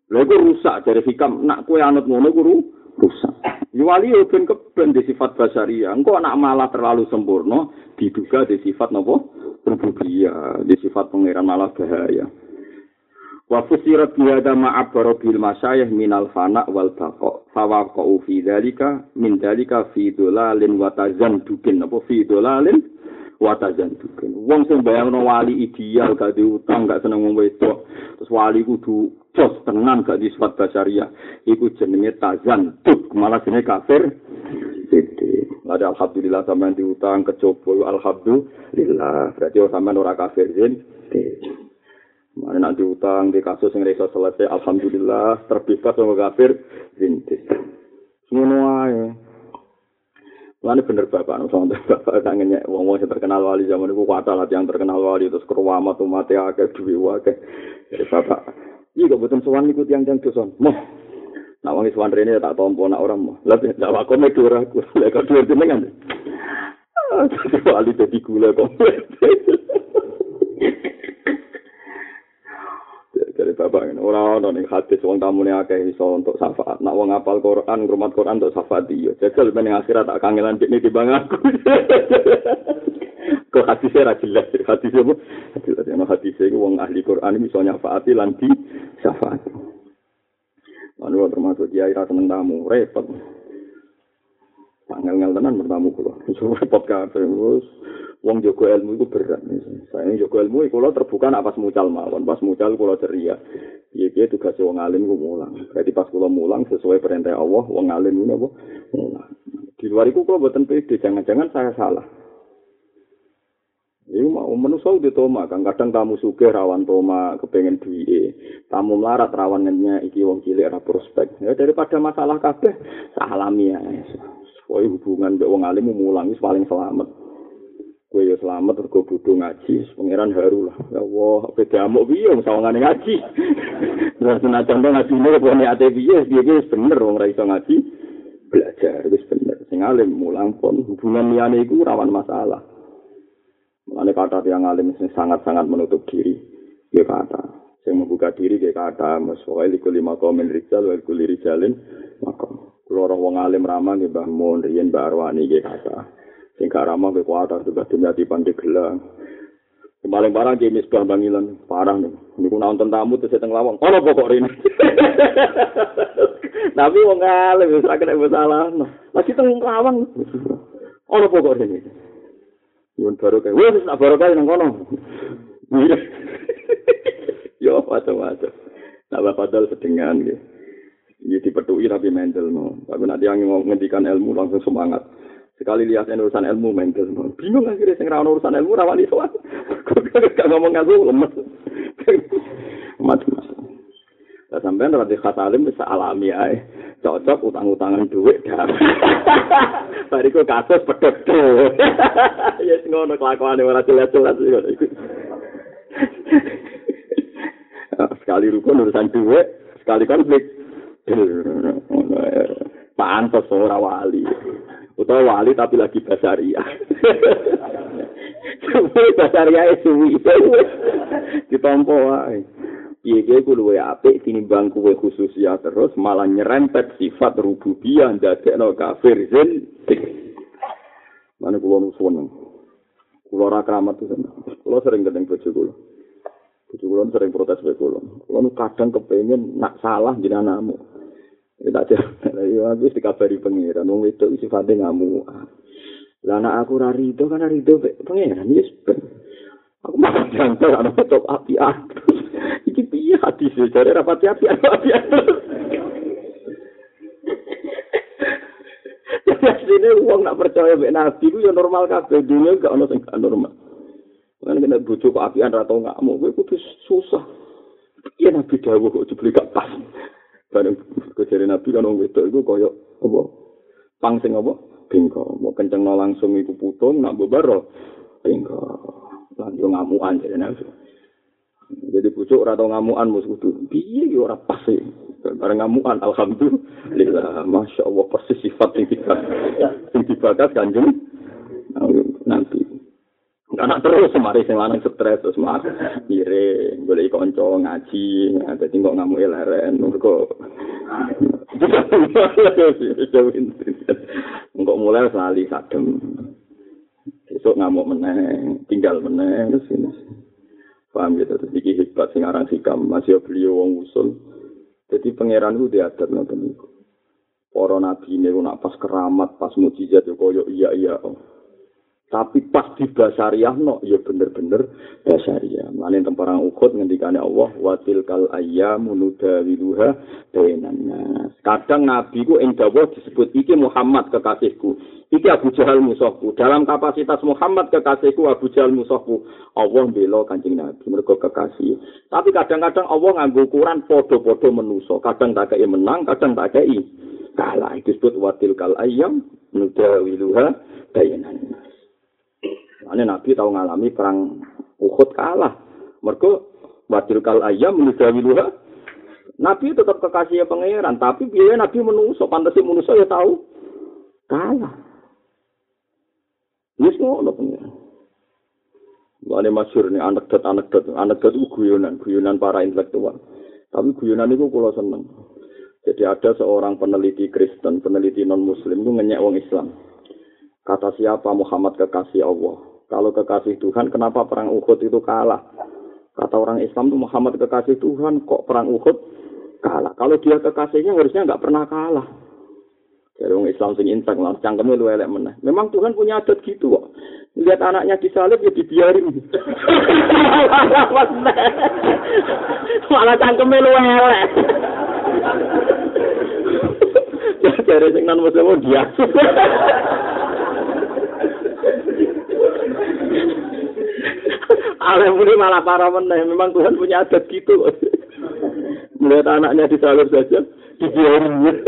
Lha iku rusak dari hikam nak kowe anut ngono ku rusak. Yo wali yo ben keben di sifat basaria. Engko anak malah terlalu sempurna diduga di sifat napa? Rububiyah, di sifat pangeran malah bahaya. Wa fusirat bi hada ma'abbara bil masyayikh minal fana wal baqa. Fawaqa'u fi dzalika min dzalika fi dolalin wa tazandukin apa fi dolalin wa tazandukin. Wong sing bayangno wali ideal gak diutang gak seneng wong wedok. Terus wali kudu jos tenan gak di sifat basaria. Iku jenenge tazanduk malah jenenge kafir. Jadi, ada alhamdulillah sampean diutang kecoba alhamdulillah. Berarti sampean ora kafir jin. Mana nanti utang di kasus yang resa selesai, alhamdulillah terbebas sama kafir, rintis. Semua aja. Mana bener bapak, sama bapak tangannya, wong wong terkenal wali zaman itu kata lah yang terkenal wali terus kerwama tuh mati akeh duwi wakeh. Jadi bapak, iya kok betul sowan ikut yang yang doson, moh. Nak wangi sowan rene tak tompo nak orang. Lah tidak wakon mek dua aku, lek kau dua jenengan. Wali jadi gula kok. dari bapak ini orang orang nih hadis wong tamu nih akeh iso untuk syafaat. Nak wong apal Quran ngrumat Quran untuk syafaat dia jajal meneng akhirat tak kangenan ini di bang aku. Kok hadisnya ra jelas hadisnya apa? Hadis yang hadisnya itu wong ahli Quran bisa nyafaati lan di syafaat. Lalu termasuk dia ira seneng tamu? Repot. Tanggal-ngel tenan bertamu kula. Repot kabeh wis wong jaga ilmu itu berat. Saya jaga ilmu itu kalau terbuka nak pas mucal mawon, pas mucal kalau ceria. Dia tugas wong alim gue mulang. Berarti pas kalau mulang sesuai perintah Allah, wong alim itu apa? Mulang. Di luar itu kalau buatan pede, jangan-jangan saya salah. Ini mau manusia udah toma kan kadang tamu suge rawan toma kepengen duit tamu melarat rawan ngennya iki wong cilik ra prospek ya daripada masalah kabeh salami ya Woi hubungan mbek wong alim mulang paling selamat Kue ya selamat terus gue ngaji, pangeran haru lah. Ya Allah, beda amuk piye wong sawangane ngaji. Terus senajan to ngaji ini kok niate piye, piye wis bener wong ra iso ngaji. Belajar wis bener. Sing alim mulang pun hubungan liyane iku rawan masalah. Mulane kata tiang alim sing sangat-sangat menutup diri. Ya kata, sing membuka diri ya kata, maswa iku lima komen rijal wa iku rijalin makom. Kulo wong alim ramah nggih Mbah Mun, riyen Mbah Arwani nggih kata. Sing ramah ke kuatar juga dunia di pandi gelang paling parah di misbah bangilan parah nih ini nonton tamu terus seteng lawang oh pokok ini tapi wong ngalim bisa kena masalah masih teng lawang oh pokok ini Yun baru kayak, wah, nak baru kayak nang kono. Yo, macam-macam. Nah, padahal sedengan gitu. Ini dipetui tapi mental, no. Tapi nanti yang ngendikan ilmu langsung semangat. Sekali lihat urusan ilmu mental Bingung akhirnya sing ra urusan ilmu ra wani sowan. Gak ngomong ngaku lemes. Macam-macam. Lah sampean ra khas alim bisa alami ae. Cocok utang-utangan duit dah. Bariku kasus pedot tuh. Ya ngono kelakuane ora jelas-jelas iku. Sekali rukun urusan duit, sekali konflik. Pantas ora wali. Utawa wali tapi lagi basaria. Suwi basaria suwi. Ditompo wae. Piye ge ku luwe apik tinimbang kuwe khusus ya terus malah nyerempet sifat rububiyah ndadekno kafir zin. Mana kulo nu. Kulo ora kramat seneng. Kulo sering keteng bojo kulo. Bojo kulo sering protes wae kulo. Kulo kadang kepengin nak salah jenengan anakmu. Tak jalan, ya habis dikabari pengiran, wong itu sifatnya ngamu. Lah anak aku rari itu kan rari itu pengiran, yes. Aku makan jangkar, anak top api terus. Iki piye hati sih, cari rapati api api Ya sini uang nak percaya mbek nabi ku ya normal kabeh dunia gak ono sing normal. Kan kena bojo kok apian ra tau ngamuk kowe kudu susah. Iya nabi dawuh kok dibeli gak pas. Bareng kejari Nabi kan wong wedok iku kaya apa? Pang sing apa? Bengko. Mau kenceng langsung iku putung nak bebaro. Bengko. Lan yo ngamukan jare Nabi. Jadi pucuk ora tau ngamukan mus kudu. Piye yo ora pas e. Bareng ngamukan alhamdulillah. Masya Allah persis sifat kita yang dibakas kanjeng Karena terus mari sing lanang stres terus mas pire golek kanca ngaji dadi kok ngamuk leren mergo Enggak mulai sali sadem. Besok ngamuk meneh, tinggal meneh terus ini. Paham gitu, terus iki hebat sing aran sikam, masih beliau wong usul. Jadi pangeran itu diadat nonton itu. Para nabi ini nak pas keramat, pas mujizat, ya koyo iya iya. Oh. Tapi pas di basariah no, ya bener-bener basariah. Mana temparang ukut ngendikane Allah, watil kal ayyamu nudawiluha bainannas. Kadang nabi ku ing disebut iki Muhammad kekasihku. Iki Abu Jahal musuhku. Dalam kapasitas Muhammad kekasihku Abu Jahal musuhku. Allah bela Kanjeng Nabi mergo kekasih. Tapi kadang-kadang Allah nganggo ukuran padha-padha menusa. Kadang tak kei menang, kadang tak kei kalah. Disebut watil kal ayyam nudawiluha bainannas. Ane Nabi tahu ngalami perang Uhud kalah. Mergo wadil kal ayam luha. Nabi tetap kekasih pangeran, tapi biaya Nabi menungso, pantasnya menungso ya tahu kalah. Wis ngono pangeran. Wale masyur nih anekdot anekdot anekdot itu guyonan guyonan para intelektual. Tapi guyonan itu kalau seneng. Jadi ada seorang peneliti Kristen, peneliti non Muslim itu ngenyek wong Islam. Kata siapa Muhammad kekasih Allah? Kalau kekasih Tuhan, kenapa perang Uhud itu kalah? Kata orang Islam itu Muhammad kekasih Tuhan, kok perang Uhud kalah? Kalau dia kekasihnya harusnya nggak pernah kalah. Jadi orang Islam sing intak lah, cangkemnya lu elek meneh. Memang Tuhan punya adat gitu kok. Lihat anaknya disalib ya dibiarin. Malah cangkemnya lu elek. Jadi sing non muslim dia. Alim ini malah parah meneh. Memang Tuhan punya adat gitu. Melihat anaknya disalib saja, dibiarin.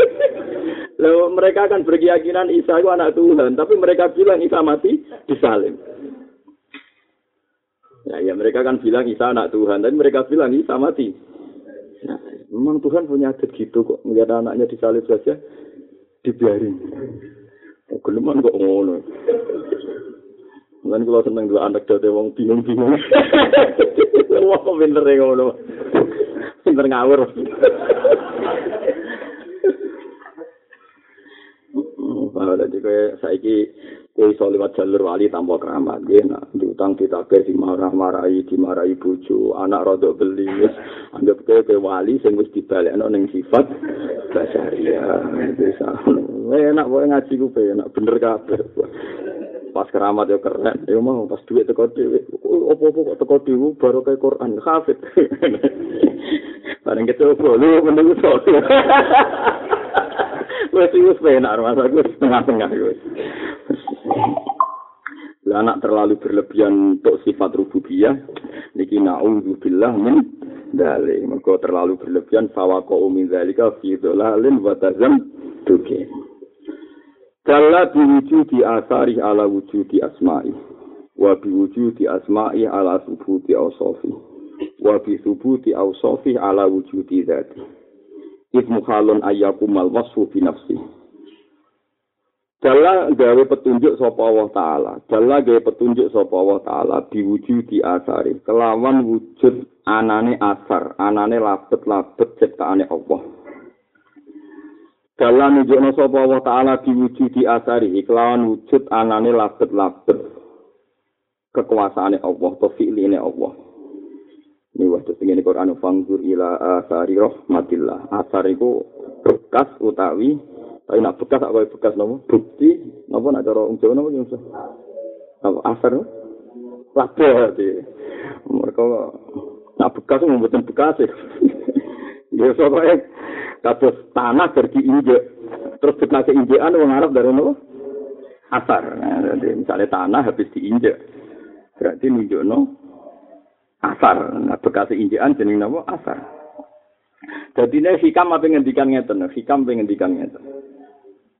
Lalu mereka akan berkeyakinan Isa itu anak Tuhan, tapi mereka bilang Isa mati disalib. Ya, ya mereka kan bilang Isa anak Tuhan, tapi mereka bilang Isa mati. Nah, memang Tuhan punya adat gitu kok. Melihat anaknya disalib saja, dibiarin. Oh, geleman kok ngono. Mungkin kalau seneng dua anak dode wong bingung-bingung. Wong kok pinter ya ngono. Pinter ngawur. Kalau jadi kayak saiki kue iso lewat jalur wali tanpa keramat, dia nak diutang kita ke dimarah-marahi, dimarahi bucu, anak rodok beli, anggap kue ke wali, sing wis dibalik no neng sifat basaria. Bisa, enak boleh ngaji gue, enak bener kabeh. Pas keramat ya keren. Ya mau pas duit teko dhewe. Opo-opo kok teko dhewe baru kayak Quran. Hafid bareng kecoba lu mending iso wis wis penak masa gue setengah-tengah gue lah anak terlalu berlebihan untuk sifat rububiyah. Niki naudzubillah min dalik mergo terlalu berlebihan fawaqo min dzalika fi dhalalin wa tazam Dalla biwujudi asari ala wujudi asma'i. Wa biwujudi asma'i ala subuti awsofi. Wa bisubuti awsofi ala wujudi dhati. Ismu khalun ayyakumal wasfu binafsi. Dalla gawe petunjuk sapa Allah Ta'ala. Dalla gawe petunjuk sapa Allah Ta'ala biwujudi asari. Kelawan wujud anane asar. Anane labet-labet ciptaane Allah. Dalam nunjukno sapa Allah taala diwujudi asari kelawan wujud anane labet-labet. Kekuasaane Allah to fi'line Allah. Ini waktu ini Quran fanggur ila asari rahmatillah. Asar itu bekas utawi tapi nak bekas apa bekas nopo? Bukti nopo nak cara wong Jawa nopo yang apa asar labet mereka nak bekas membuat bekas ya soalnya kados tanah pergi injek terus bekas injekan wong Arab dari nopo asar. Nah, jadi misalnya tanah habis diinjek berarti nunjukno asar. Nah bekas injekan jeneng nopo asar. Jadi ini hikam apa ngendikan ngeten? Hikam apa ngendikan ngeten?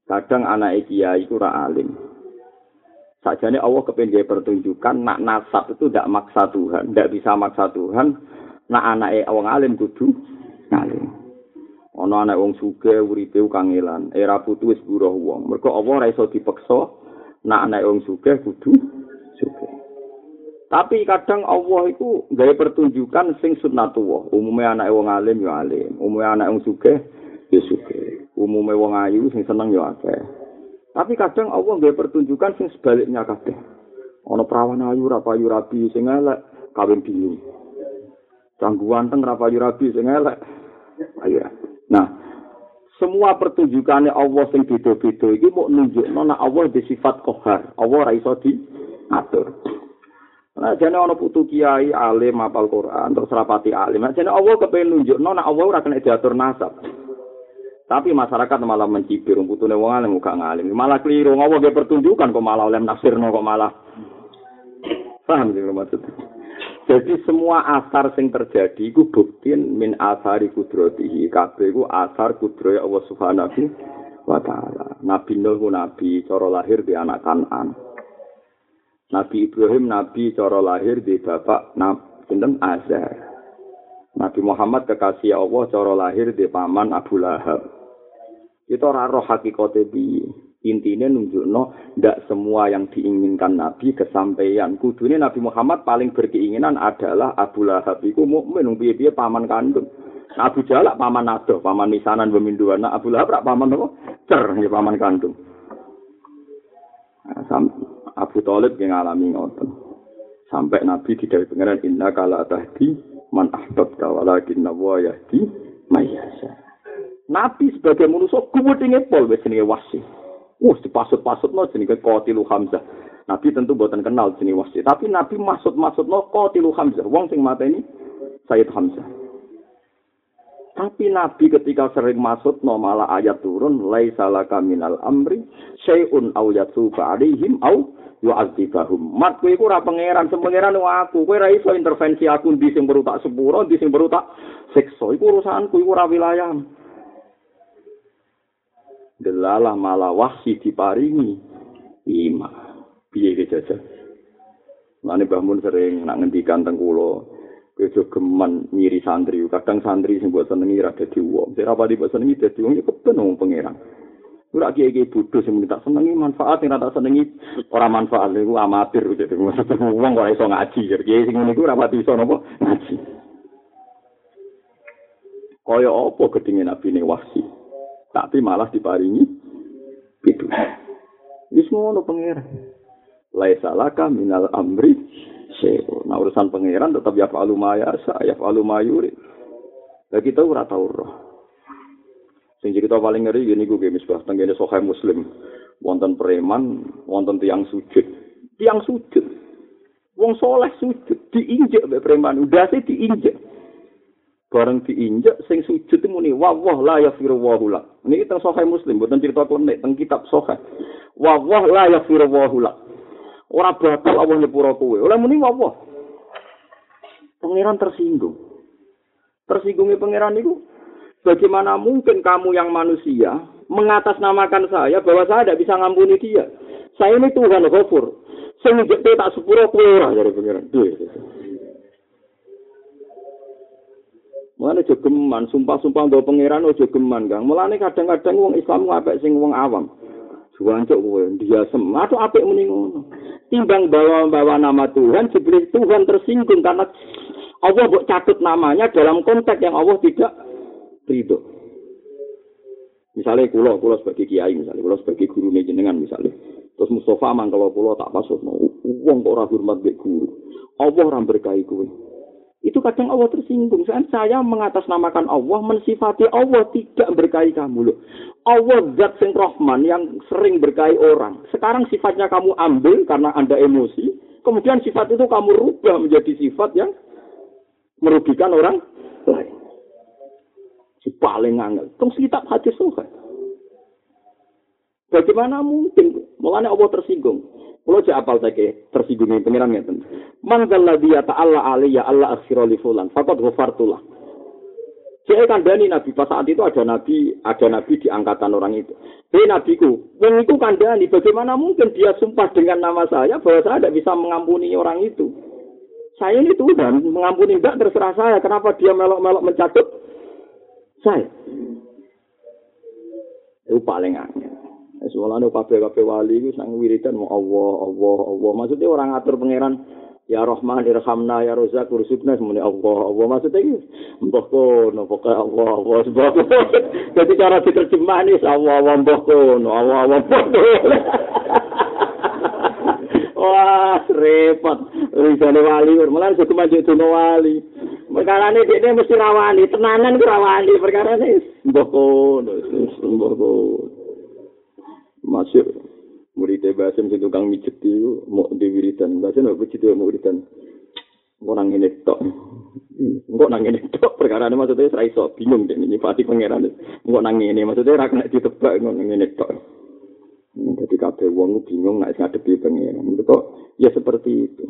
Kadang anak kiai itu alim. Saja ini Allah kepengen pertunjukan nak nasab itu tidak maksa Tuhan tidak bisa maksa Tuhan nak anak orang alim kudu ngalim ana anak wong sugih uripe kangelan era putu wis buruh wong mergo apa ora iso dipeksa nek anak wong sugih kudu sugih Tapi kadang Allah itu gaya pertunjukan sing sunnatullah. Umumnya anak wong alim ya alim, umumnya anak wong sugih ya sugih. Umumnya wong ayu sing seneng ya akeh. Tapi kadang Allah gaya pertunjukan sing sebaliknya kabeh. Ana perawan ayu ra payu rabi sing elek kawin bingung. Canggu wanteng ra payu rabi sing elek. Ayo. Nah, semua pertunjukannya Allah sing beda-beda iki mau nunjukno nek Allah di sifat kohar. Allah ra iso diatur. Nah, jane ana putu kiai alim apal Quran terus rapati alim. Nah, jane Allah kepengen nunjukno nek Allah ora kena diatur nasab. Tapi masyarakat malah mencibir putune wong alim gak ngalim. Malah keliru Allah ge pertunjukan kok malah oleh nafsirno kok malah. Paham sih maksud. Jadi semua asar sing terjadi iku bukti min asari kudratihi. Kabeh iku asar kudrohe Allah Subhanahu wa taala. Nabi Nuh nabi cara lahir di anak Kanan. Nabi Ibrahim nabi cara lahir di bapak sinten Azar. Nabi Muhammad kekasih Allah cara lahir di paman Abu Lahab. Itu ora roh hakikate piye. Intine nunjukno ndak semua yang diinginkan Nabi kesampaian. Kudune Nabi Muhammad paling berkeinginan adalah Abu Lahab iku mukmin piye-piye paman kandung. Abu Jalak paman adoh, paman misanan peminduan. Abu Lahab rak paman apa? Cer, paman kandung. Nah, Abu Talib yang alami ngoten. Sampai Nabi di dari pengiran inna kala tahdi man ahbab walakin nawa yahdi mayasa. Nabi sebagai manusia kuwutinge pol wis jenenge wasi. Wah, dipasut-pasut no jenenge Qatilu Hamzah. Nabi tentu buatan kenal jenenge wasi, tapi Nabi maksud-maksud no Qatilu Hamzah. Wong sing mata ini Sayyid Hamzah. Tapi Nabi ketika sering masuk no malah ayat turun laisa laka minal amri syai'un aw yatuba alaihim aw yu'adzibahum. Mat kowe iku ora pangeran, pangeran aku. Kowe ora iso intervensi aku di sing baru tak sepuro, di sing baru tak. Iku urusanku, iku. Delalah malah wahsi diparingi ima. Piye ge jajal. Lane bangun sering nak ngendikan teng kula, Kejo geman nyiri santri, kadang santri sing buat senengi rada di wong. Saya rapati buat senengi dadi wong keben wong pangeran. Ora kiai bodoh sing tak senengi manfaat yang tak senengi ora manfaat iku amatir gitu. Wong ora iso ngaji, kiai sing ngene iku ora pati iso napa ngaji. Kaya apa gedenge nabi ne wahsi. Tapi malah diparingi itu. Wis ngono pangeran. Laisa laka minal amri syai'un. Nah urusan pangeran tetap ya fa'alu ma yasa, ya fa'alu ma. Lah kita ora tau roh. Sing cerita paling ngeri gini gue misbah tenggene sokai muslim. Wonten preman, wonten tiang sujud. Tiang sujud. Wong soleh sujud, diinjek be preman, udah sih diinjek. Bareng diinjek, sing sujud muni, wah wah la ya firu Ini kita sokai muslim, bukan cerita klenek, teng kitab sokai. Wah wah la ya firu wahula. Ora bakal Allah nyepuro kowe. Oleh muni apa? Pangeran tersinggung. Tersinggungnya pangeran itu bagaimana mungkin kamu yang manusia mengatasnamakan saya bahwa saya tidak bisa ngampuni dia. Saya ini Tuhan Ghafur. Njekte tak sepuro kowe ora dari pangeran. Mulane aja geman, sumpah-sumpah mbok pangeran aja geman, Kang. Mulane kadang-kadang wong Islam ngapik sing wong awam. Juancuk kowe diasem. Atau apik muni ngono. Timbang bawa-bawa nama Tuhan, sebenarnya Tuhan tersinggung karena Allah buat catut namanya dalam konteks yang Allah tidak ridho. Misalnya kulo, kulo sebagai kiai, misalnya kulo sebagai guru jenengan misalnya. Terus Mustafa mang kalau kulo tak pasut, uang kok ora hormat guru. Allah orang berkahi kue. Itu kadang Allah tersinggung. Saya, saya mengatasnamakan Allah, mensifati Allah tidak berkahi kamu loh. Allah zat sing Rahman yang sering berkahi orang. Sekarang sifatnya kamu ambil karena Anda emosi. Kemudian sifat itu kamu rubah menjadi sifat yang merugikan orang lain. Si paling angel. Tong kitab hadis suka. Bagaimana mungkin? Mulanya Allah tersinggung. Kalau cek apal saya tersinggung ini pengiran ngeten. Man dia ta'ala aliyya Allah akhira li fulan. Fakat ghafartullah. Saya kandani Nabi pas saat itu ada Nabi, ada Nabi di angkatan orang itu. Hei Nabiku, yang itu kandani. Bagaimana mungkin dia sumpah dengan nama saya bahwa saya tidak bisa mengampuni orang itu? Saya ini Tuhan, mengampuni enggak terserah saya. Kenapa dia melok-melok mencatut saya? Itu paling angin. Soalnya kabeh kabeh wali itu sang wiridan mau Allah Allah Allah. Maksudnya orang ngatur pangeran Ya Rahman irhamna ya Razak ursukna semuanya Allah Allah maksudnya iki mbah kono pokoke Allah Allah sebab jadi cara diterjemah ini Allah Allah mbah kono Allah Allah mbah Wah, repot. Risane wali, malah suku maju duno wali. Perkara ini dia mesti rawani, tenanan ku rawani. Perkara ini, mbah kono, mbah kono. Masuk murid Basim sing tukang mijet itu mau diwiridan. Basim apa mijet mau wiridan. Engko nang ngene tok. Engko nang ngene tok perkara ini maksudnya saya iso bingung deh ini pati pangeran. Engko nang ngene maksudnya ra kena ditebak nang ngene tok. Jadi kabeh wong bingung nek ngadepi pangeran. Kok ya seperti itu.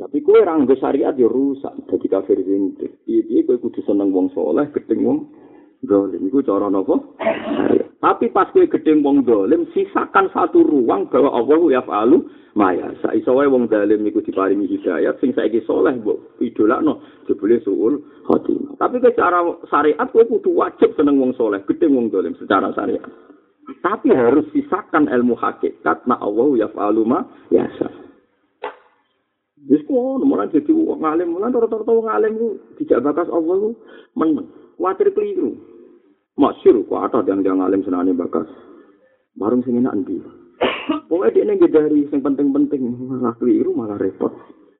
Tapi kue ranggo syariat ya rusak. Jadi kafir zintik. Iya, kue kudu seneng wong soleh, gedeng wong dolim. Iku cara nopo? Tapi pas kue gedeng wong dolim, sisakan satu ruang bahwa Allah ya fa'alu maya. Saiso wae wong dolim iku diparingi hidayat, sing saiki soleh mbok idolakno jebule suul khotimah. Tapi ke cara syariat kue kudu wajib seneng wong soleh, gedeng wong dolim secara syariat. Tapi harus sisakan ilmu hakikat na Allah ya fa'alu ma yasa. Wis ngono, mulai jadi wong alim, mulai rata-rata wong alim ku dijak bakas Allah meneng. Kuatir keliru. Masyur ku ada yang yang alim senane bakas. Bareng sing enak ndi. Pokoke dekne ngedari sing penting-penting malah keliru malah repot.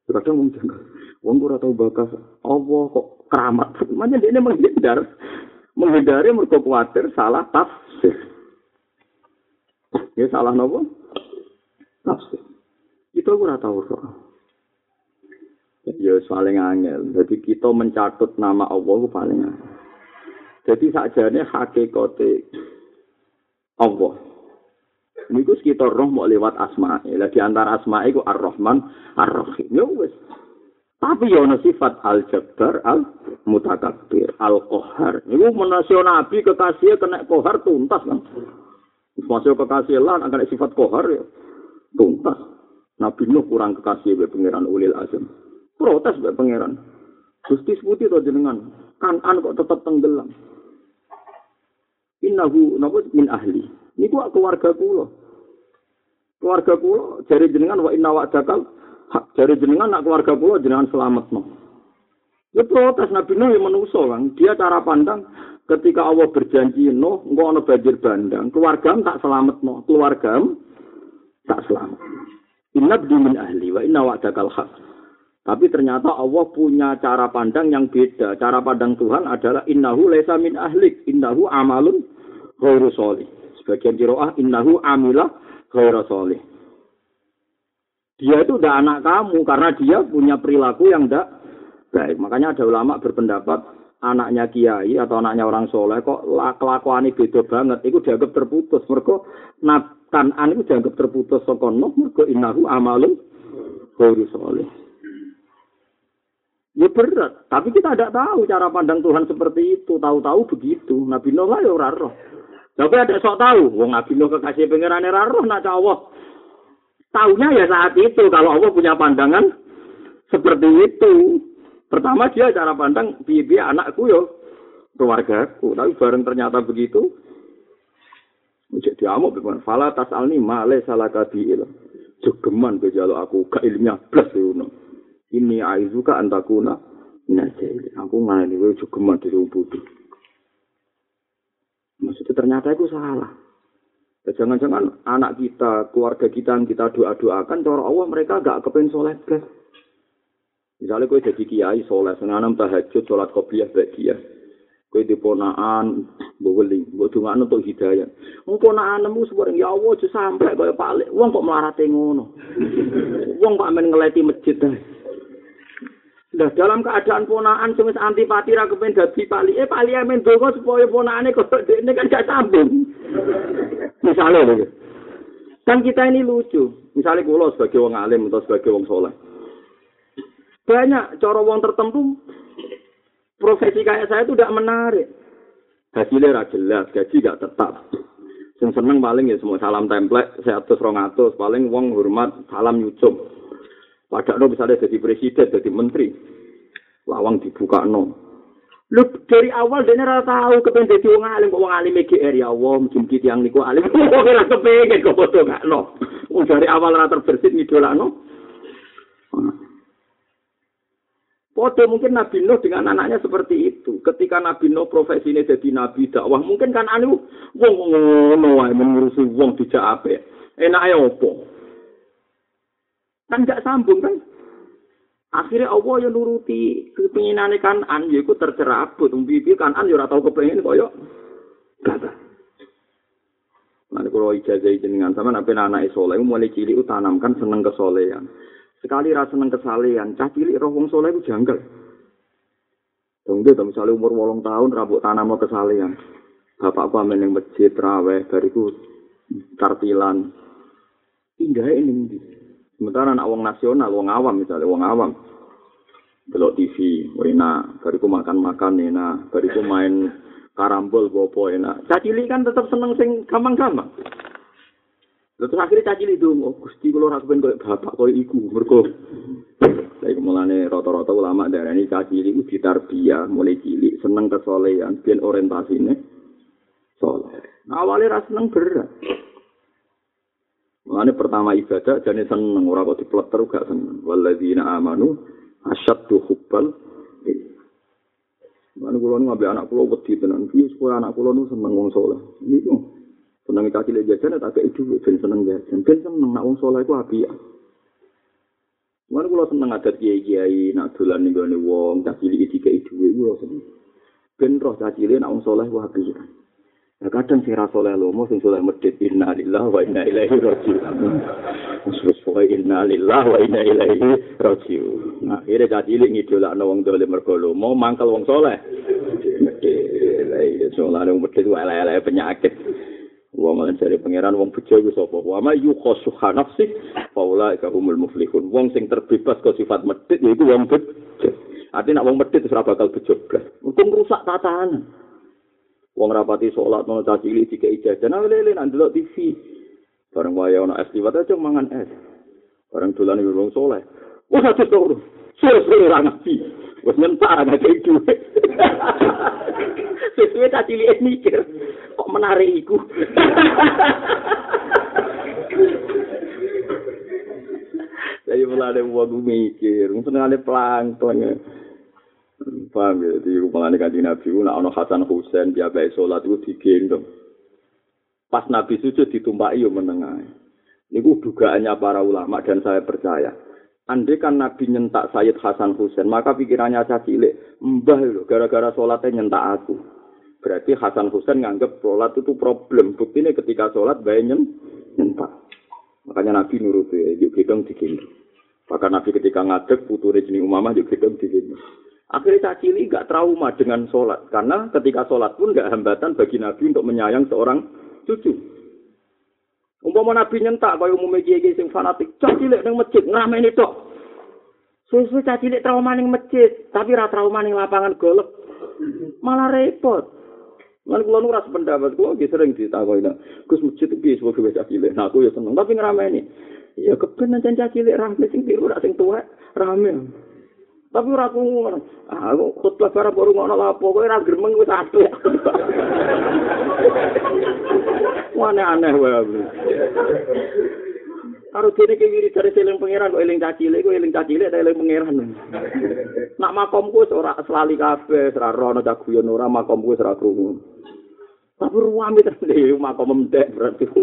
Kadang wong janggal. Wong ora tau bakas Allah kok keramat. Makanya dekne menghindar. Menghindari mergo kuatir salah tafsir. Ya salah nopo? Tafsir. Itu ora tau roh. Ya paling angel. Jadi kita mencatut nama Allah paling angel. Jadi sakjane hakikate Allah. Niku kita roh mau lewat asma. Di antara asma itu Ar-Rahman, Ar-Rahim. Ya wis. Tapi ya ana sifat Al-Jabbar, Al-Mutakabbir, Al-Qahhar. Niku menasio Nabi kekasih kena kohar tuntas kan. Masuk kekasih lan akan sifat kohar ya tuntas. Nabi Nuh kurang kekasih be pangeran Ulil Azam. protes mbak pangeran. Gusti seputi to jenengan, kanan kok tetap tenggelam. Innahu napa min ahli. Niku keluarga kula. Keluarga kula jari jenengan wa inna wa'dakal jari jenengan nak keluarga kula jenengan selamat no. Ya protes Nabi Nuh yang menuso kan. Dia cara pandang ketika Allah berjanji no, engkau ono banjir bandang, keluarga tak selamat no, keluarga tak selamat. Inna min ahli wa inna wa'dakal haq. Tapi ternyata Allah punya cara pandang yang beda. Cara pandang Tuhan adalah innahu laisa min ahlik, innahu amalun ghairu sholih. Sebagian kiroah innahu amilah ghairu sholih. Dia itu udah anak kamu karena dia punya perilaku yang tidak baik. Makanya ada ulama berpendapat anaknya kiai atau anaknya orang soleh kok kelakuan ini beda banget. Itu dianggap terputus. Mereka kanan itu dianggap terputus. Sokono mereka innahu amalun ghairu sholih. Ya berat, tapi kita tidak tahu cara pandang Tuhan seperti itu. Tahu-tahu begitu. Nabi Nuh lah ya ora roh. Tapi ada sok tahu, wong Nabi Nuh kekasih pangeran ora roh nak Allah. Tahunya ya saat itu kalau Allah punya pandangan seperti itu. Pertama dia cara pandang bibi anakku yo keluargaku. Tapi bareng ternyata begitu. Jadi amuk bagaimana? Fala tas alni male salah kabil. Jogeman bejalo aku gak ilmiah plus yo. ini aizuka antakuna minajeli. Aku ngani juga mati bodoh. Maksudnya ternyata itu salah. Jangan-jangan anak kita, keluarga kita yang kita doa-doakan, cara Allah mereka gak kepengen soleh guys. Misalnya kowe jadi kiai soleh, senanam tahajud, sholat kopiah, baik dia. Kowe di ponaan, baweli, buat dungan untuk hidayah. Ponaan nemu sebarang, ya Allah, sampai kaya palik. Wong kok melarate ngono. Wong pak main ngeleti masjid Nah, dalam keadaan ponaan sing antipati ra kepen dadi pali, eh pali amen donga supaya ponakane kok dekne kan gak sambung. Misalnya lho. Kan kita ini lucu. Misalnya kula sebagai wong alim atau sebagai wong soleh. Banyak cara wong tertentu profesi kayak saya itu tidak menarik. Hasilnya ra jelas, gaji gak tetap. Yang seneng paling ya semua salam template, saya atus rong atus, paling wong hormat salam nyucup. Padahal misalnya jadi presiden, jadi menteri, lawang dibuka no. Lu dari awal dia nggak tahu kepengen jadi wong alim, kok wong alim GR ya Allah, mungkin kita yang niku alim, kok nggak kepengen kok bodoh nggak no. Dari awal rata terbersih nih no. Podo mungkin Nabi Nuh dengan anaknya seperti itu. Ketika Nabi Nuh profesinya jadi nabi dakwah, mungkin kan anu wong ngono wae mengurusi wong dijak. Enak ya opo? Kan gak sambung kan? Akhirnya Allah yang nuruti kepinginane kanan, yaitu tercerabut. Umbi kanan ya ora tau kepengin kaya gak. Nanti kalau ijazah jenengan sama nabi anak soleh, mulai cilik tanamkan seneng kesolehan. Sekali rasa seneng kesalehan, cah cilik roh wong soleh itu janggal. Dong dia misalnya umur wolong tahun rambut tanam kesalehan. Bapakku amin yang masjid raweh, bariku tartilan. Indah ini. Sementara anak wong nasional, wong awam misalnya, wong awam. Belok TV, enak. Bariku makan-makan enak. Bariku main karambol, bopo enak. Cah cilik kan tetap seneng sing gampang-gampang. Terus akhirnya caci itu, oh gusti kalau aku pengen bapak kau iku, mereka. Saya kemulane rata-rata ulama darah ini caci itu ditarbia mulai cilik, seneng kesolehan, biar orientasinya soleh. Nah, awalnya rasa seneng berat. Mulane pertama ibadah jadi seneng orang kok dipleter gak seneng. Waladina amanu asyaddu hubbal. Mulane kula ngambil anak kula wedi tenan. Piye supaya anak kula nu seneng wong saleh. Niku. seneng caci lek jajan tak kayak itu ben seneng jajan ben seneng nak wong soleh ku api ya Mana kalau seneng adat kiai kiai nak dolan nih gane wong caci lek iki itu gue seneng ben roh caci lek nak wong soleh ku api kadang sing soleh lomo sing soleh medit inna lillah wa inna ilaihi rajiun. Terus wa inna lillah wa inna ilaihi rajiun. Nah, caci lek ngidolakno wong dole mergo lomo mangkel wong soleh. Medit, lha iya wong medit elek-elek penyakit. Wa malan dari pangeran wong bejo iku sapa? Wa ma yukhasu nafsi faula ka humul muflihun. Wong sing terbebas ke sifat medit yaiku wong bejo. Artinya nak wong medit ora bakal bejo blas. Mungkin rusak tatanan. Wong rapati salat mau caci cilik dike ijazah nah lele nang delok TV. Bareng wae ana es liwat aja mangan es. Bareng dolan wong soleh. Wah satu to. Sore-sore ra ngapi. Wes nyentak ana itu. Sesuai caci cilik mikir. kok menarik iku. Saya mulai wong mikir, senengane plankton. Paham ya, di rumah kaji Nabi, nak ono Hasan Husain, dia baik sholat itu digendong. Pas Nabi sujud ditumpaki yo menengah. Niku dugaannya para ulama dan saya percaya. Andai kan Nabi nyentak Sayyid Hasan Husain, maka pikirannya saya cilik, mbah lho, gara-gara sholatnya nyentak aku. Berarti Hasan Husain nganggep sholat itu problem. Bukti ini ketika sholat bayi nyentak. Makanya Nabi nurut ya, yuk gedong digendong. Bahkan Nabi ketika ngadek putu jenis umamah yuk gedong digendong. Akhirnya cili gak trauma dengan sholat. Karena ketika sholat pun gak hambatan bagi Nabi untuk menyayang seorang cucu. Umpama Nabi nyentak kaya umumnya kiai sing fanatik, cacili nang masjid ngameni tok. Susu cacili trauma ning masjid, tapi ra trauma ning lapangan golf. Malah repot. Lan kula nu ora sependapat kula nggih sering ditakoki nak. Gus masjid piye sebagai bocah cilik. Nah aku ya seneng tapi ngrameni. Ya keben cah cilik rame sing biru sing tuwa rame. Tapi ora aku ngono. Ah aku khotbah barang baru ngono apa kowe ora gremeng wis apik. Wane aneh wae. Karo dene ki wiri dari seling pangeran kok eling caci cilik kok eling caci cilik eling pangeran. Nak makomku ora selali kabeh, ora rono cah guyon ora makomku ora krungu. Tapi terus di makom mendek berarti.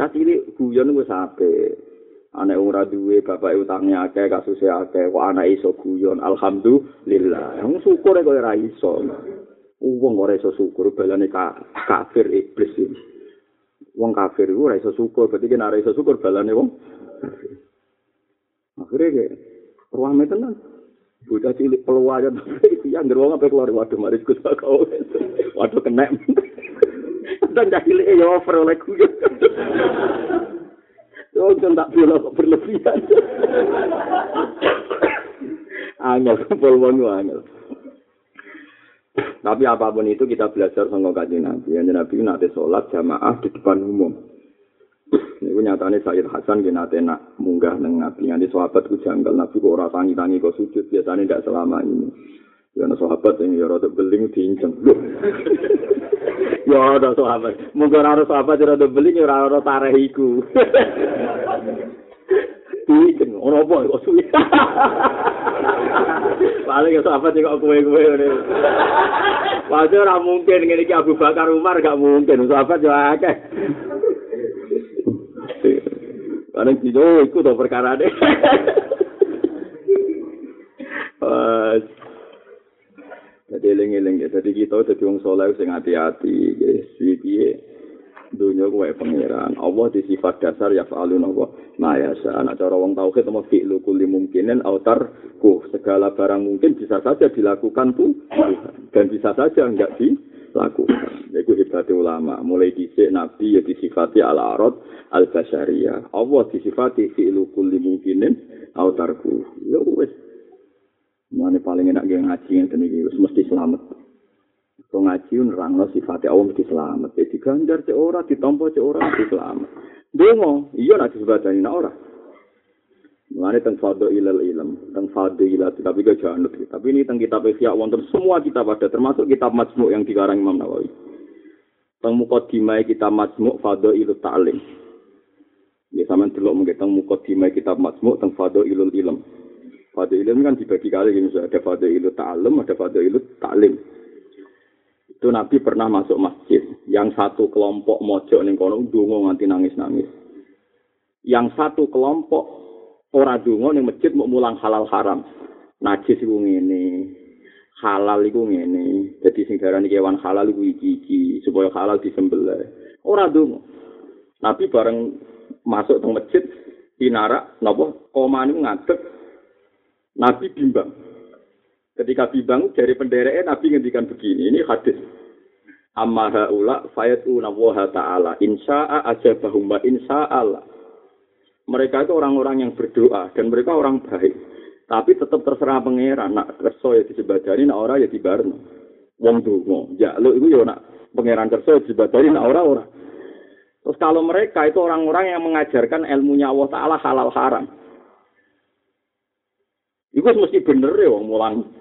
Ini guyon gue sape. Anak ora duwe, bapak utangnya akeh, kasusnya akeh, kok anak iso guyon, alhamdulillah. Yang syukur ya kok ora iso. Wong ora iso syukur, balane ka, kafir iblis ini. Wong kafir ora iso syukur, berarti kena ora iso syukur balane wong. Akhirnya kayak, ruame tenan. Bocah cilik peluayan iki yang ngeruang apa keluar waduh maris Gus kau. Waduh kena. Dan cilik ya over oleh kuwi. Kan tak bela kok berlebihan. Angel polwon angel. Tapi apa pun itu kita belajar sama kajian Nabi. Yang Nabi nanti sholat jamaah di depan umum. Ini nyatanya Sayyid Hasan dia nanti nak munggah neng Nabi. Nanti sahabat ku janggal Nabi kok orang tangi tangi kok sujud biasanya tidak selama ini. Ya sahabat yang ya beling diinceng. Ya ada sahabat. Mungkin ada sahabat yang rada beling ya rada tareh iku. Suwi, ora apa kok suwi. Paling ya sahabat kok kowe-kowe ngene. Wae ora mungkin ngene iki Abu Bakar Umar gak mungkin, sahabat yo akeh. Karena gitu, iku to perkara deh. Jadi kita jadi wong soleh sing hati-hati. Piye dunia kuwe pangeran. Allah di sifat dasar ya fa'alun Allah. Nah ya anak cara wong tauhid sama fi'lu kulli mungkinin autar ku segala barang mungkin bisa saja dilakukan tuh dan bisa saja enggak dilakukan. Itu hebatnya ulama. Mulai dhisik nabi ya disifati ala arad al basyariyah. Allah disifati fi'lu kulli mungkinin autar ku. Ya wis. Mana paling enak yang ngaji yang iki wis mesti selamat. Kau ngaji nerangno sifatnya Allah mesti selamat. Jadi ganjar cek ora, ditompo cek ora mesti selamat. Dongo, iya nak disebadani nak ora. Mulane teng fadho ilal ilm, teng fadho ilal tapi gak janut. Tapi ini teng kitab Ihya wonten semua kitab ada termasuk kitab Majmu' yang dikarang Imam Nawawi. Teng mukadimah kitab Majmu' fadho ilal ta'lim. Ya sampean delok mungkin teng mukadimah kitab Majmu' teng fadho ilal ilm. Fadho ilm kan dibagi kali ini ada fadho ilal ta'lim, ada fadho ilal ta'lim. Itu Nabi pernah masuk masjid. Yang satu kelompok mojok ning kono ndonga nganti nangis-nangis. Yang satu kelompok ora ndonga ning masjid mau mulang halal haram. Najis iku ngene. Halal iku ngene. Dadi sing darani kewan halal iku iki-iki supaya halal disembelih. Ora ndonga. Nabi bareng masuk ke masjid dinara napa koma niku ngadeg. Nabi bimbang. Ketika bimbang dari penderek Nabi ngendikan begini, ini hadis. Amma haula fayatuna wa ta'ala insya'a ajabahum wa insya'ala. Mereka itu orang-orang yang berdoa dan mereka orang baik. Tapi tetap terserah pangeran, nak kerso ya disebadani, nak ora ya dibarno. Wong donga, ya lu itu ya nak pangeran kerso ya disebadani, nak ora ora. Terus kalau mereka itu orang-orang yang mengajarkan ilmunya Allah Ta'ala halal haram. Itu mesti bener ya wong mulang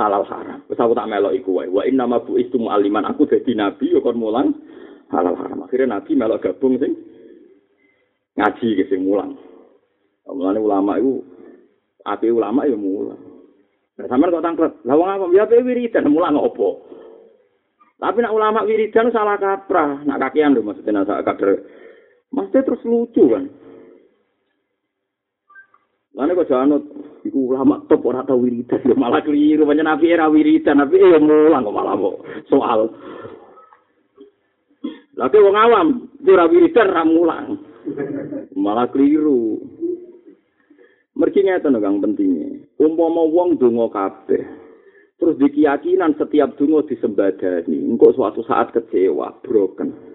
halal haram. Wis aku tak melok iku wae. Wa inna ma bu'istu mu'alliman aku dadi nabi yo kon mulang halal haram. Akhirnya nabi melok gabung sing ngaji ke sing mulang. Mulane ulama itu api ulama ya mulang. Nah, sampean kok tangklet. Lah wong apa ya wiridan mulang opo? Tapi nak ulama wiridan salah kaprah. Nak kakian lho maksudnya nak kader. Maksudnya terus lucu kan. Lalu kok jangan iku ulama top ora tau wiridan. Yo malah keliru banyak nabi era wiridan. Nabi eh mulang kok malah kok. Soal. Lagi wong awam ora wiridan ra mulang. Malah keliru. Mergi ngeten kang pentingnya. Umpama wong donga kabeh terus di keyakinan setiap donga disembadani engko suatu saat kecewa broken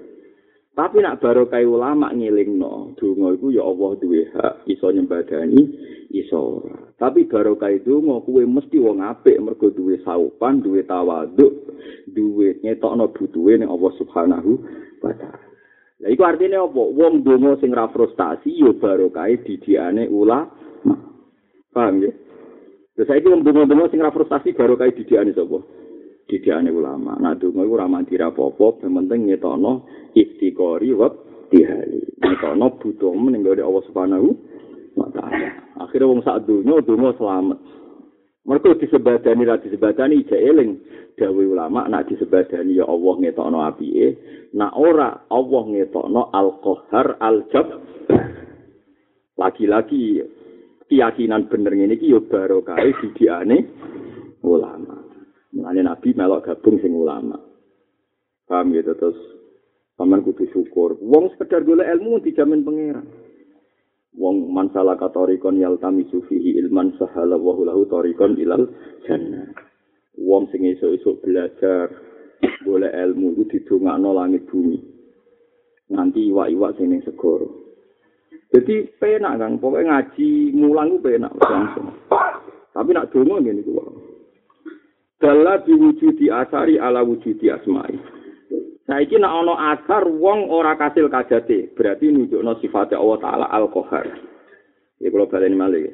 Tapi nak baru kaya ulama ngiling dungo iku ya Allah duwe hak, iso nyembadani, iso. Tapi baru kaya dungo, kue mesti wong apik, mergo duwe saupan, duwe tawaduk, duwe nyetok no butuhe ning Allah subhanahu wa ta'ala. Nah, iku artinya apa? Wong dungo sing ra frustasi, ya baru kaya didiane ulama. Paham ya? Terus saya wong dungo-dungo sing ra frustasi, baru kaya didiane sapa? Didikane ulama. Nah, donga iku ora mandi apa-apa, penting ngetokno istiqori wa dihali. Ngetokno butuh ning Allah Subhanahu wa taala. Akhire wong sak donya donga selamat. Mereka disebadani ra disebadani ijek eling dawe ulama nak disebadani ya Allah ngetokno apike nak ora Allah ngetokno al-qahar al-jab lagi-lagi keyakinan bener ngene iki ya barokah didikane ulama Mulane Nabi melok gabung sing ulama. Paham gitu terus paman kudu syukur. Wong sekedar golek ilmu dijamin pangeran. Wong man salah katorikon yal tami sufihi ilman sahala wa lahu torikon ilal jannah. Wong sing iso-iso belajar golek ilmu itu didongakno langit bumi. Nanti iwak-iwak sing ning segoro. Jadi penak kan, pokoknya ngaji mulang itu penak langsung. Tapi nak dongo ngene iku dalla diwujudi asari ala wujudi asmai. Saiki nek ana asar wong ora kasil kajate, berarti nunjukno sifat Allah taala al-qahar. Ya kula baleni malih.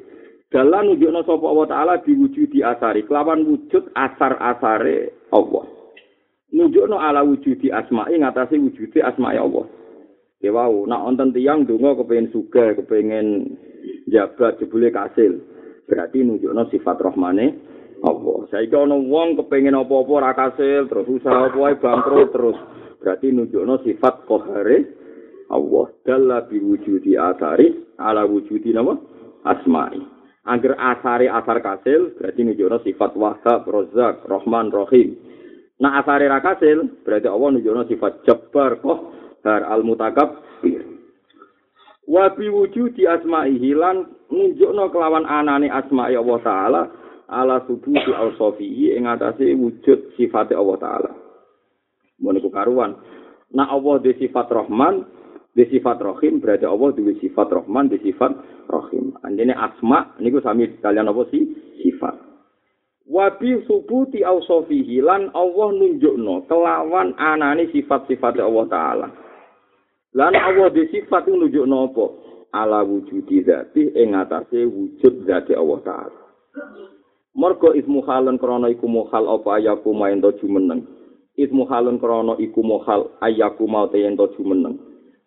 Dalla nunjukno sapa Allah taala diwujudi asari, kelawan wujud asar-asare Allah. Nunjukno ala wujudi asmai ngatasi wujudi asmai Allah. Ya wau, nak wonten tiyang donga kepengin sugih, kepengin jabat jebule kasil. Berarti nunjukno sifat rahmane Allah. Saiki ana wong kepengin apa-apa ora kasil, terus usaha apa wae bangkrut terus. Berarti nunjukno sifat qahare Allah. Dalla bi wujudi asari ala wujudi nama asma'i. Angger asari asar kasil berarti nunjukno sifat Wahab, Razzaq, Rahman, Rahim. Nah asari ra kasil berarti Allah nunjukno sifat Jabbar, Qahhar, Al-Mutakabbir. Wa bi wujudi asma'ihi lan nunjukno kelawan anane asma'i Allah taala ala subuti awsafihi ing atase wujud sifate Allah taala. Mun karuan. Nah Allah di sifat Rahman, di sifat Rahim berarti Allah duwe sifat Rahman, di sifat Rahim. Andene asma niku sami kalian apa sih? Sifat. Wa bi subuti awsafihi lan Allah nunjukno kelawan anane sifat-sifat Allah taala. Lan Allah di sifat itu nunjukno apa? Ala wujudi zati ing atase wujud zati Allah taala. Mergo ismu halun krana iku muhal apa ayaku main to jumeneng. Ismu halun krana iku muhal ayaku mau te ento jumeneng.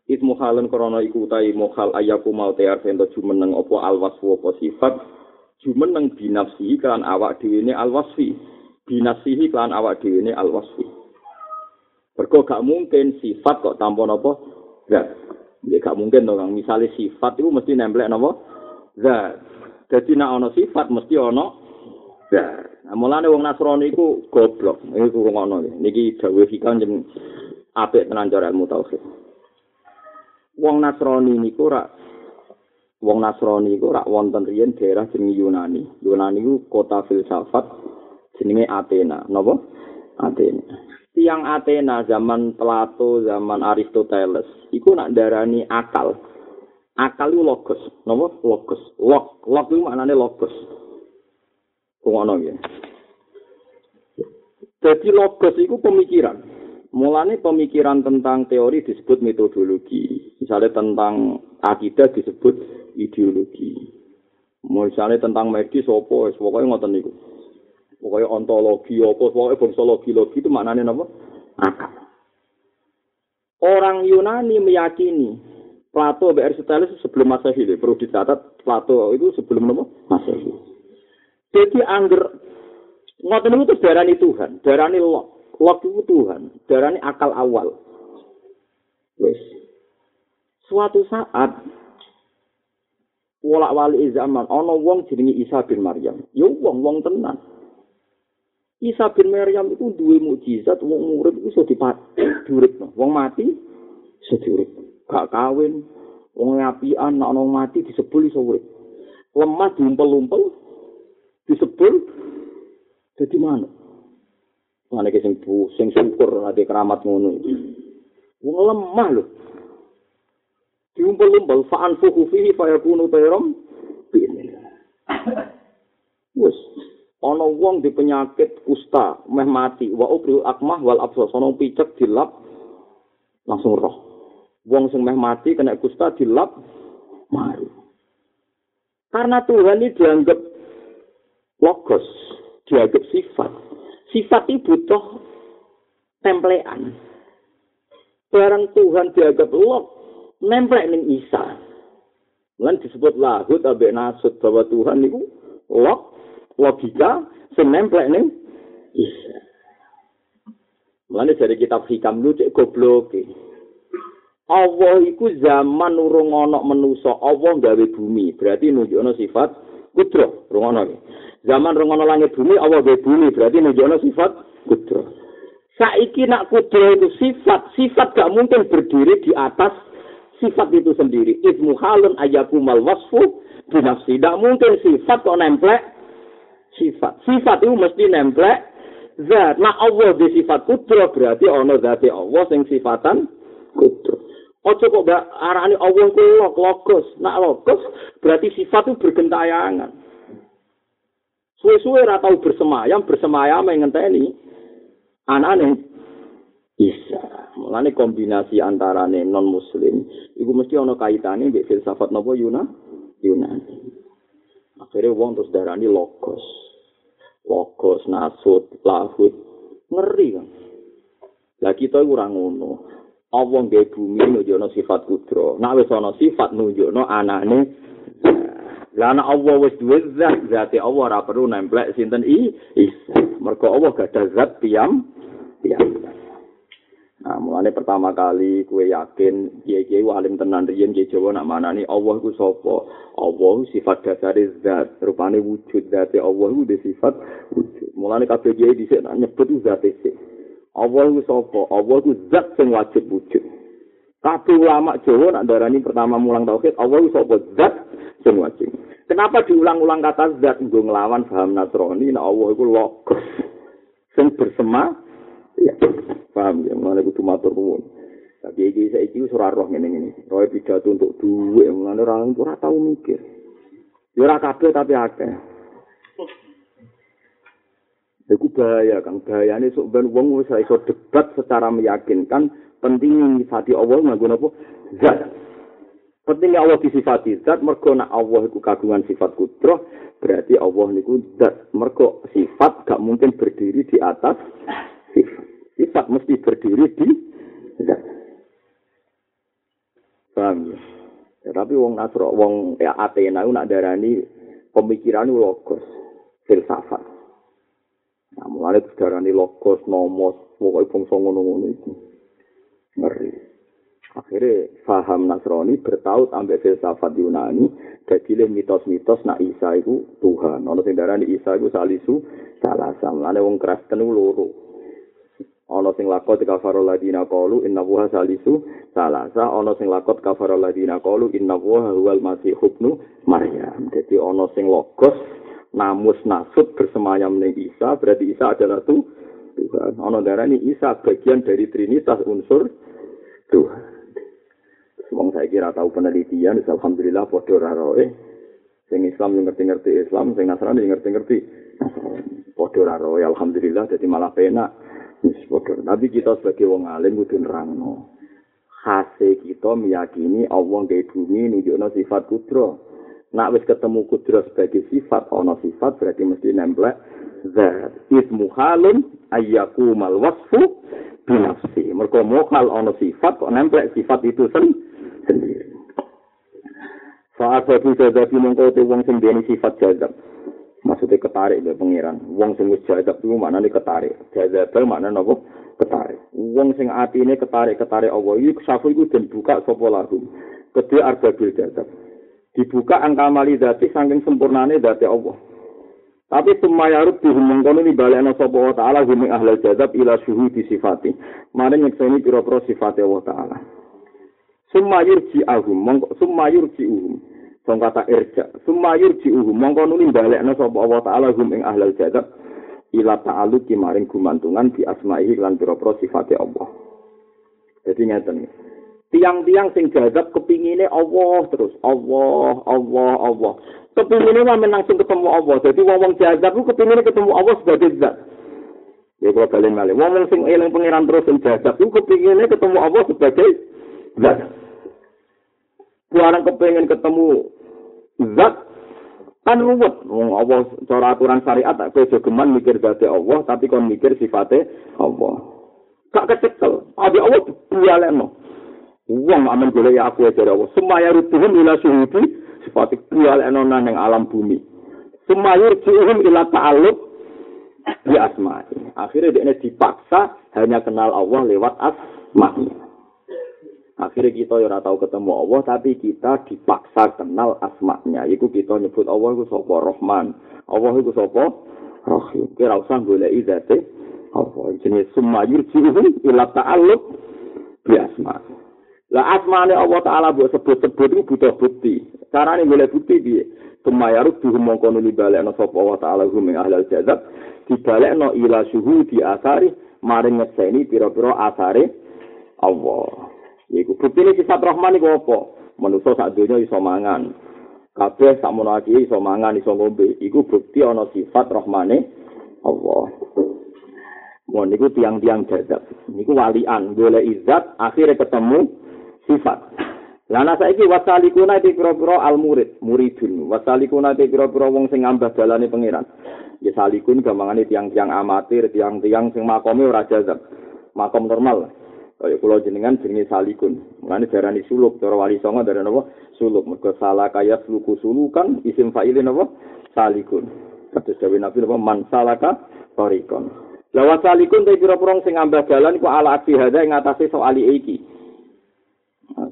Ismu halun krana iku utahe muhal ayaku mau te ento jumeneng apa alwasfu apa sifat jumeneng binafsi kan awak dhewe ne alwasfi. Binafsihi kan awak dhewe ne alwasfi. Mergo gak mungkin sifat kok tanpa napa zat. Ya gak mungkin dong, misalnya sifat itu mesti nempel napa zat. Jadi nek ana sifat mesti ana Nah, mulane wong Nasrani iku goblok. Iku ngono iki. Niki dawuh hikam jen apik tenan cara ilmu tauhid. Wong Nasrani niku ora wong Nasrani iku ora wonten riyen daerah jenenge Yunani. Yunani iku kota filsafat jenenge Athena. Napa? Athena. Tiang Athena zaman Plato, zaman Aristoteles, iku nak darani akal. Akal itu logos, napa? Logos. Log, log itu maknane logos. Ngono ya. Jadi logos itu pemikiran. Mulane pemikiran tentang teori disebut metodologi. Misalnya tentang akidah disebut ideologi. Misalnya tentang medis apa, pokoknya ngoten niku. Pokoknya ontologi apa, pokoknya bongsologi logi itu maknanya apa? Akal. Orang Yunani meyakini Plato Aristoteles sebelum Masehi, perlu dicatat Plato itu sebelum apa? Masehi. Jadi angger ngoten itu darani Tuhan, darani lok. Lok itu Tuhan, darani akal awal. Wes. Suatu saat wolak wali zaman ana wong jenenge Isa bin Maryam. Yo wong wong tenan. Isa bin Maryam itu duwe mukjizat wong urip iso diuripno. Wong mati iso diurip. Gak kawin, wong apian nek ana mati disebul iso urip. Lemah diumpel-umpel, disebul jadi mana? Mana ke sing sing syukur ada keramat ngono. Wong lemah lho. Diumpel-umpel fa'an fuhu fihi fayakunu tayram Wes, ana wong di penyakit kusta, meh mati, wa ubril akmah wal absar, ana picek dilap langsung roh. Wong sing meh mati kena kusta dilap mari. Karena Tuhan ini dianggap logos dianggap sifat. Sifat itu butuh templean. Barang Tuhan dianggap log, nemplek ning Isa. Lan disebut lahut abek nasut bahwa Tuhan itu log, logika, senemplek ning Isa. Mulane dari kitab hikam lu cek goblok Allah iku zaman urung ana Allah gawe bumi. Berarti nunjukno sifat kudro, rungono. Zaman rungono langit bumi, Allah gawe bumi, berarti nunjukno sifat kudro. Saiki nak kudro itu sifat, sifat gak mungkin berdiri di atas sifat itu sendiri. Ismu halun ayakumal wasfu binafsi. Tidak mungkin sifat kok nemplek sifat. Sifat itu mesti nemplek zat. Nah Allah di sifat kudro berarti ono zati Allah sing sifatan kudro. Ojo kok gak arani Allah lok logos. Nak logos berarti sifat itu bergentayangan. Suwe-suwe ora tau bersemayam, bersemayam yang ngenteni anane Isa. Mulane kombinasi antarane non muslim iku mesti ana kaitane mbek filsafat napa Yuna? Yunani. Akhirnya wong terus darani logos. Logos, nasut, lahut. Ngeri kan. Lah kita ora ngono. Allah nggih bumi nunjukno sifat kudro. Nek wis ana sifat nunjukno anane Lah ana Allah wis duwe zat, zate Allah ora perlu nemplek sinten i isa. Mergo Allah gak zat piyam piyam. Nah, mulane pertama kali kue yakin kiai-kiai alim tenan riyen kiai Jawa nak manani Allah ku sapa? Allah sifat dasar zat, rupane wujud zate Allah ku de sifat wujud. Mulane kabeh kiai dhisik nak nyebut zate sik. Allah ku sapa? Allah ku zat sing wajib wujud. Kabeh ulama Jawa nak darani pertama mulang tauhid, Allah ku sapa? Zat sing wajib. Kenapa diulang-ulang kata zat nggo nglawan paham Nasrani nek Allah iku logos sing bersema ya paham ya mulane kudu matur nuwun tapi iki saiki wis ora roh ngene-ngene roh pidato untuk duwe mulane ora ora tau mikir ya ora kabeh tapi akeh Iku bahaya, Kang. Bahayane sok ben wong wis iso debat secara meyakinkan penting nyifati Allah nganggo? Zat. Pentingnya Allah disifati zat, mergo nak Allah iku kagungan sifat kudroh, berarti Allah niku zat. Mergo sifat gak mungkin berdiri di atas sifat. Sifat mesti berdiri di zat. Paham ya? ya tapi wong Nasro, wong ya Athena itu nak darani pemikiran itu logos, filsafat. Nah, mulai darani logos, nomos, pokoknya bangsa ngono-ngono itu. Ngeri. Akhirnya faham Nasrani bertaut ambek filsafat Yunani, jadi mitos-mitos nak Isa itu Tuhan. Ono sing darani Isa itu salisu salah sama. Lane wong Kristen loro. Ono sing lakot kafarul ladina qalu inna wuha salisu salasa. Ono sing lakot kafarul ladina qalu inna wuha huwal masih ibnu Maryam. Jadi ono sing logos namus nasut bersemayam ning Isa, berarti Isa adalah tuh Tuhan. Ono darani Isa bagian dari Trinitas unsur Tuhan. Wong saya kira tahu penelitian, alhamdulillah podo raroe. Sing Islam yang ngerti-ngerti Islam, sing Nasrani yang ngerti-ngerti podo raroe. Alhamdulillah, jadi malah penak. Tapi kita sebagai wong alim kudu nerangno. Khase kita meyakini Allah gawe bumi nunjukno sifat kudro. Nak wis ketemu kudro sebagai sifat, ono sifat berarti mesti nemplek zat. Ismu halun ayyaku mal wasfu binafsi. Mergo mokal ono sifat kok nemplek sifat itu sendiri. Sendiri. Saat babu jadabi mongko te wong sing duweni sifat jadab. Maksudnya ketarik dari pengiran. Wong sing wis jadab itu mana nih ketarik. Jadab mana nopo ketarik. Wong sing ati ini ketarik ketarik Allah. Iku safu iku dan buka sopo lagu. Kedua arba bil jadab. Dibuka angka mali dati saking sempurnane dati Allah. Tapi semua yarub di mengkono ini balik ana sapa wa taala hum ahlul jadab ila syuhudi sifati. Mari nyekseni pira-pira sifate Allah taala. Summa yurji ahum, mongko summa yurji uhum. Song kata irja. Summa yurji uhum, mongko nuli balekna sapa Allah taala hum ing ahlul jadab ila ta'alluq maring gumantungan di asma'ihi lan pira-pira sifate Allah. Jadi ngeten. Tiang-tiang sing jadab kepingine Allah terus. Allah, Allah, Allah. Kepingine mah langsung ketemu Allah. Jadi wong-wong ku kepingine ketemu Allah sebagai zat. Ya kalau kalian malih. Wong sing eling pangeran terus sing jadab ku kepingine ketemu Allah sebagai zat. Buarang kepengen ketemu zat kan ruwet. Wong Allah cara aturan syariat tak kowe geman mikir zate Allah tapi kon mikir sifate Allah. Gak kecekel. Abi Allah dialekno. Wong amen golek aku dari Allah. Semaya rutuhum ila syuhudi sifate dialekno nang alam bumi. Semaya rutuhum ila ta'alluq di asma'i. Akhirnya dia dipaksa hanya kenal Allah lewat asma'nya. Akhirnya kita ya tahu ketemu Allah, tapi kita dipaksa kenal asma'nya. Iku kita nyebut Allah itu sopo Rahman. Allah itu sopo Rahim. Kira usah boleh idate Allah. Jenis summa yurji'uhum ila ta'alluq bi asma'. Lah asma'nya Allah Ta'ala buat sebut-sebut itu butuh bukti. Caranya boleh bukti dia. Summa yaruk dihum mongkono dibalik no sopo Allah Ta'ala hum yang ahlal jazab. Dibalik no ila suhu di asari. Maring ngeseni piro-piro asari Allah. Iku bukti sifat Rahman iku apa? Manusa sak donya iso mangan. Kabeh sak mono iso mangan, iso ngombe. Iku bukti ana sifat Rahmane Allah. Mohon niku tiang-tiang jadab. Niku walian, golek izat, akhirnya ketemu sifat. Lana saiki wasalikuna te pira-pira al murid, muridun. Wasalikuna te pira-pira wong sing ngambah dalane pangeran. Ya salikun gampangane tiang-tiang amatir, tiang-tiang sing makome ora jazab. Makom normal. Kaya kula jenengan jenenge salikun. Mulane darani suluk, cara wali songo darani apa? Suluk. Mergo salah kaya suluku sulukan isim fa'ilin apa? Salikun. Kados dawuh Nabi apa? Man salaka tarikon. Lawa salikun te pira-pira sing ngambah dalan iku ala abi hada ing atase soal iki.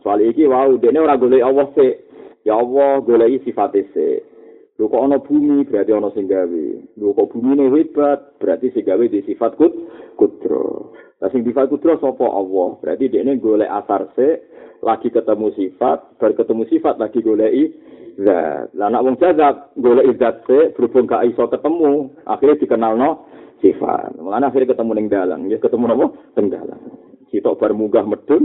Soal iki wau dene ora golek Allah sik. Ya Allah goleki sifate sik. Lho kok ana bumi berarti ana sing gawe. Lho kok bumine hebat berarti sing gawe di sifat kut kudro. Lah sing sifat kudro sapa Allah? Berarti dekne golek asar se lagi ketemu sifat, bar ketemu sifat lagi goleki zat. Lah nek wong jazab golek zat se berhubung gak iso ketemu, akhirnya dikenalno sifat. Mulane akhirnya ketemu ning dalan, ya ketemu napa? Ning dalan. Sitok bar munggah medun,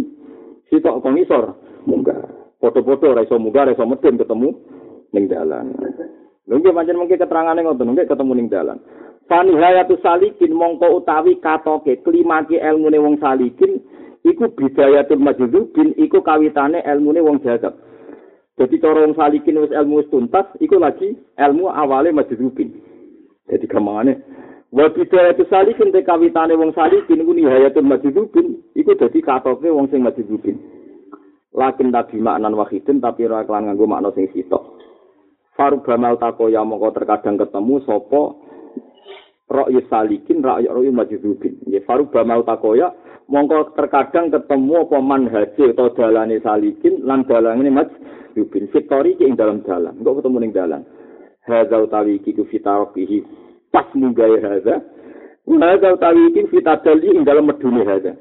sitok kok ngisor munggah. Foto-foto ora iso munggah, ora iso medun ketemu ning dalan. Lha nggih pancen mengke keterangane ngoten, nggih ketemu ning dalan. Fani hayatu salikin mongko utawi katoke klimake ilmune wong salikin iku bidayatul majdzubin iku kawitane ilmune wong jazab. Jadi cara wong salikin wis ilmu wis tuntas iku lagi ilmu awale majdzubin. Jadi gampangane wa bidayatul salikin te kawitane wong salikin iku nihayatul majdzubin iku dadi katoke wong sing majdzubin. Lakin tabi maknan wahidin tapi ora kelan nganggo makna sing sitok. Farubamal takoya mongko terkadang ketemu sapa ra'yu salikin ra'yu ra'yu majdzubin. Ya faruba mau takoya mongko terkadang ketemu apa manhaje atau dalane salikin lan dalane majdzubin. Fitori ing dalam dalan. Engko ketemu ning dalan. Utawi iki ku fitarokihi pas munggae hadza. Hadza utawi iki fitadali ing dalam medune hadza.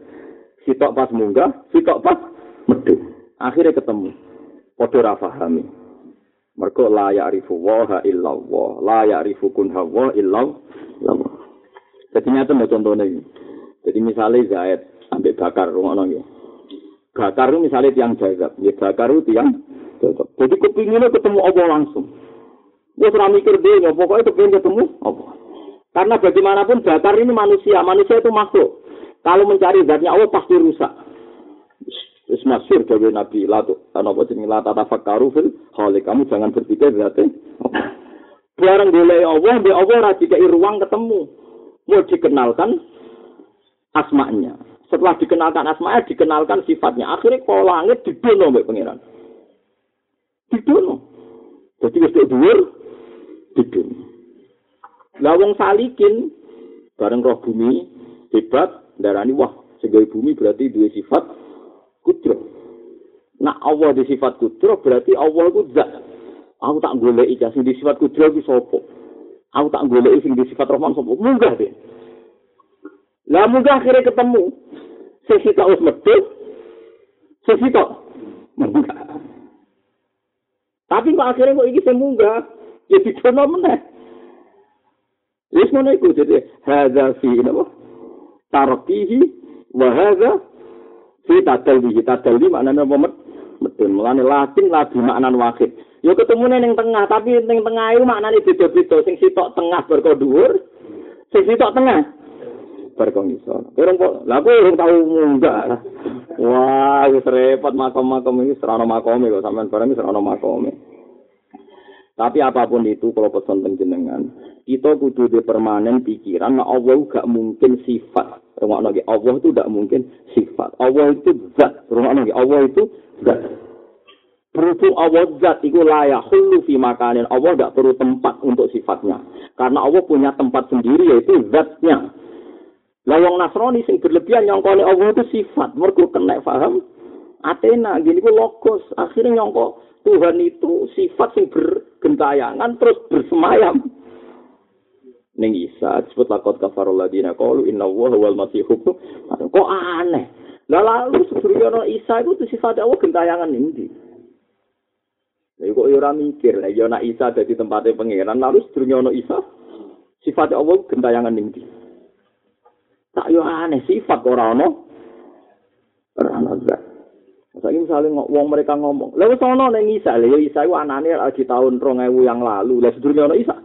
Sitok pas munggah, sitok pas medun. Akhirnya ketemu. Padha ra pahami. Mergo la ya'rifu wa illallah, la ya'rifu kun hawa illallah. Jadi nyata mau contohnya ini. Jadi misalnya Zaid sampai bakar rumah nong ya. Bakar itu misalnya tiang jazab, ya bakar itu tiang jazab. Jadi kepinginnya ketemu Allah langsung. Dia serah mikir dia, pokoknya kepingin ketemu Allah. Karena bagaimanapun bakar ini manusia, manusia itu makhluk. Kalau mencari zatnya Allah pasti rusak. Wis masyhur dari Nabi la tu apa jenenge la tatafakkaru fil. Kamu jangan berpikir berarti Barang golek Allah, mbek Allah ora dikai ruang ketemu. Mau dikenalkan asmanya. Setelah dikenalkan asmanya, dikenalkan sifatnya. Akhirnya kalau langit didono mbek pangeran. Didono. Jadi wis dhuwur didono. Lah wong salikin bareng roh bumi hebat darani wah sebagai bumi berarti dua sifat kudro. Nah Allah di sifat kudro berarti Allah itu zat. Aku tak iki sing di sifat kudro iki sapa? Aku tak golek sing di sifat Rahman sapa? Munggah deh. Lah munggah akhirnya ketemu. Sing sitok wis metu. Sing sitok munggah. Tapi kok akhirnya kok iki sing munggah? Ya didono meneh. Wis ngono iku dadi hadza fi napa? Tarqihi wa hadza fi tadalli tadalli maknane apa medun mulane latin labi maknan wahid ya ketemu ning tengah tapi ning tengah itu maknane beda-beda. Sing sitok tengah berko sing sitok tengah berko ngisor kok lha urung tau wah wis repot makom-makom iki serana makome kok sampean bareng serana makome tapi apa pun itu kalau pesan jenengan kita kudu di permanen pikiran nah Allah gak mungkin sifat rumah lagi Allah itu tidak mungkin sifat. Allah itu zat lagi Allah itu zat berhubung Allah zat itu layak hulu fi makanin. Allah tidak perlu tempat untuk sifatnya. Karena Allah punya tempat sendiri yaitu zatnya. Lah wong Nasrani sing berlebihan nyongkone Allah itu sifat. Mergo kena paham Athena gini ku logos. Akhirnya nyongko Tuhan itu sifat yang bergentayangan terus bersemayam. Ning Isa disebut lakot kafarul ladina qalu inna wa huwal masih Kok aneh. Lalu sebelumnya Isa itu sifat Allah gentayangan ini. Lah kok ora mikir, lah ya ana Isa dadi tempatnya pangeran, lalu sedurunge ana Isa sifat Allah gentayangan ning Tak yo aneh sifat ora ana. Ora ana Saiki misale wong mereka ngomong, "Lha wis ana ning Isa, lha ya Isa iku anane lagi tahun 2000 yang lalu. Lah sedurunge ana Isa."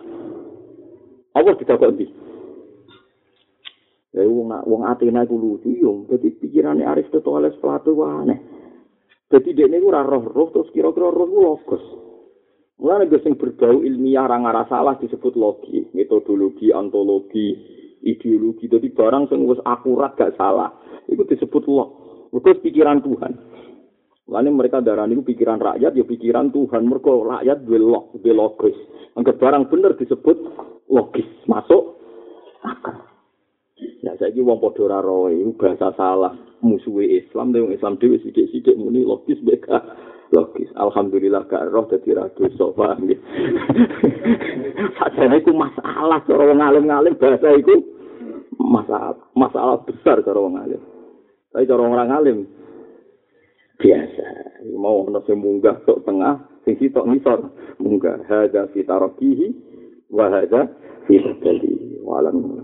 Apa didakok ndi? Ya wong wong Athena iku lucu yo, dadi pikirane Aristoteles Plato wae aneh. Dadi dekne iku ora roh-roh terus kira-kira roh ku logos. Mulane gue sing berbau ilmiah ora ngara salah disebut logi, metodologi, ontologi, ideologi. Dadi barang sing wis akurat gak salah, iku disebut log. Mergo pikiran Tuhan. Lalu mereka darah itu pikiran rakyat, ya pikiran Tuhan. Mereka rakyat duwe log, duwe logis. Anggap barang bener disebut logis, masuk akal. Ya saya wong padha ora roe, bahasa salah. Musuhe Islam, wong Islam dhewe sithik-sithik muni logis beka. Logis. Alhamdulillah gak roh dadi ra dosa, paham nggih. Sajane iku masalah cara wong alim-alim bahasa iku masalah masalah besar cara wong alim. Tapi cara orang alim biasa. Mau ono sing munggah sok tengah, sing sitok ngisor munggah. Hada fi tarakihi wa hada fi sabili. Walam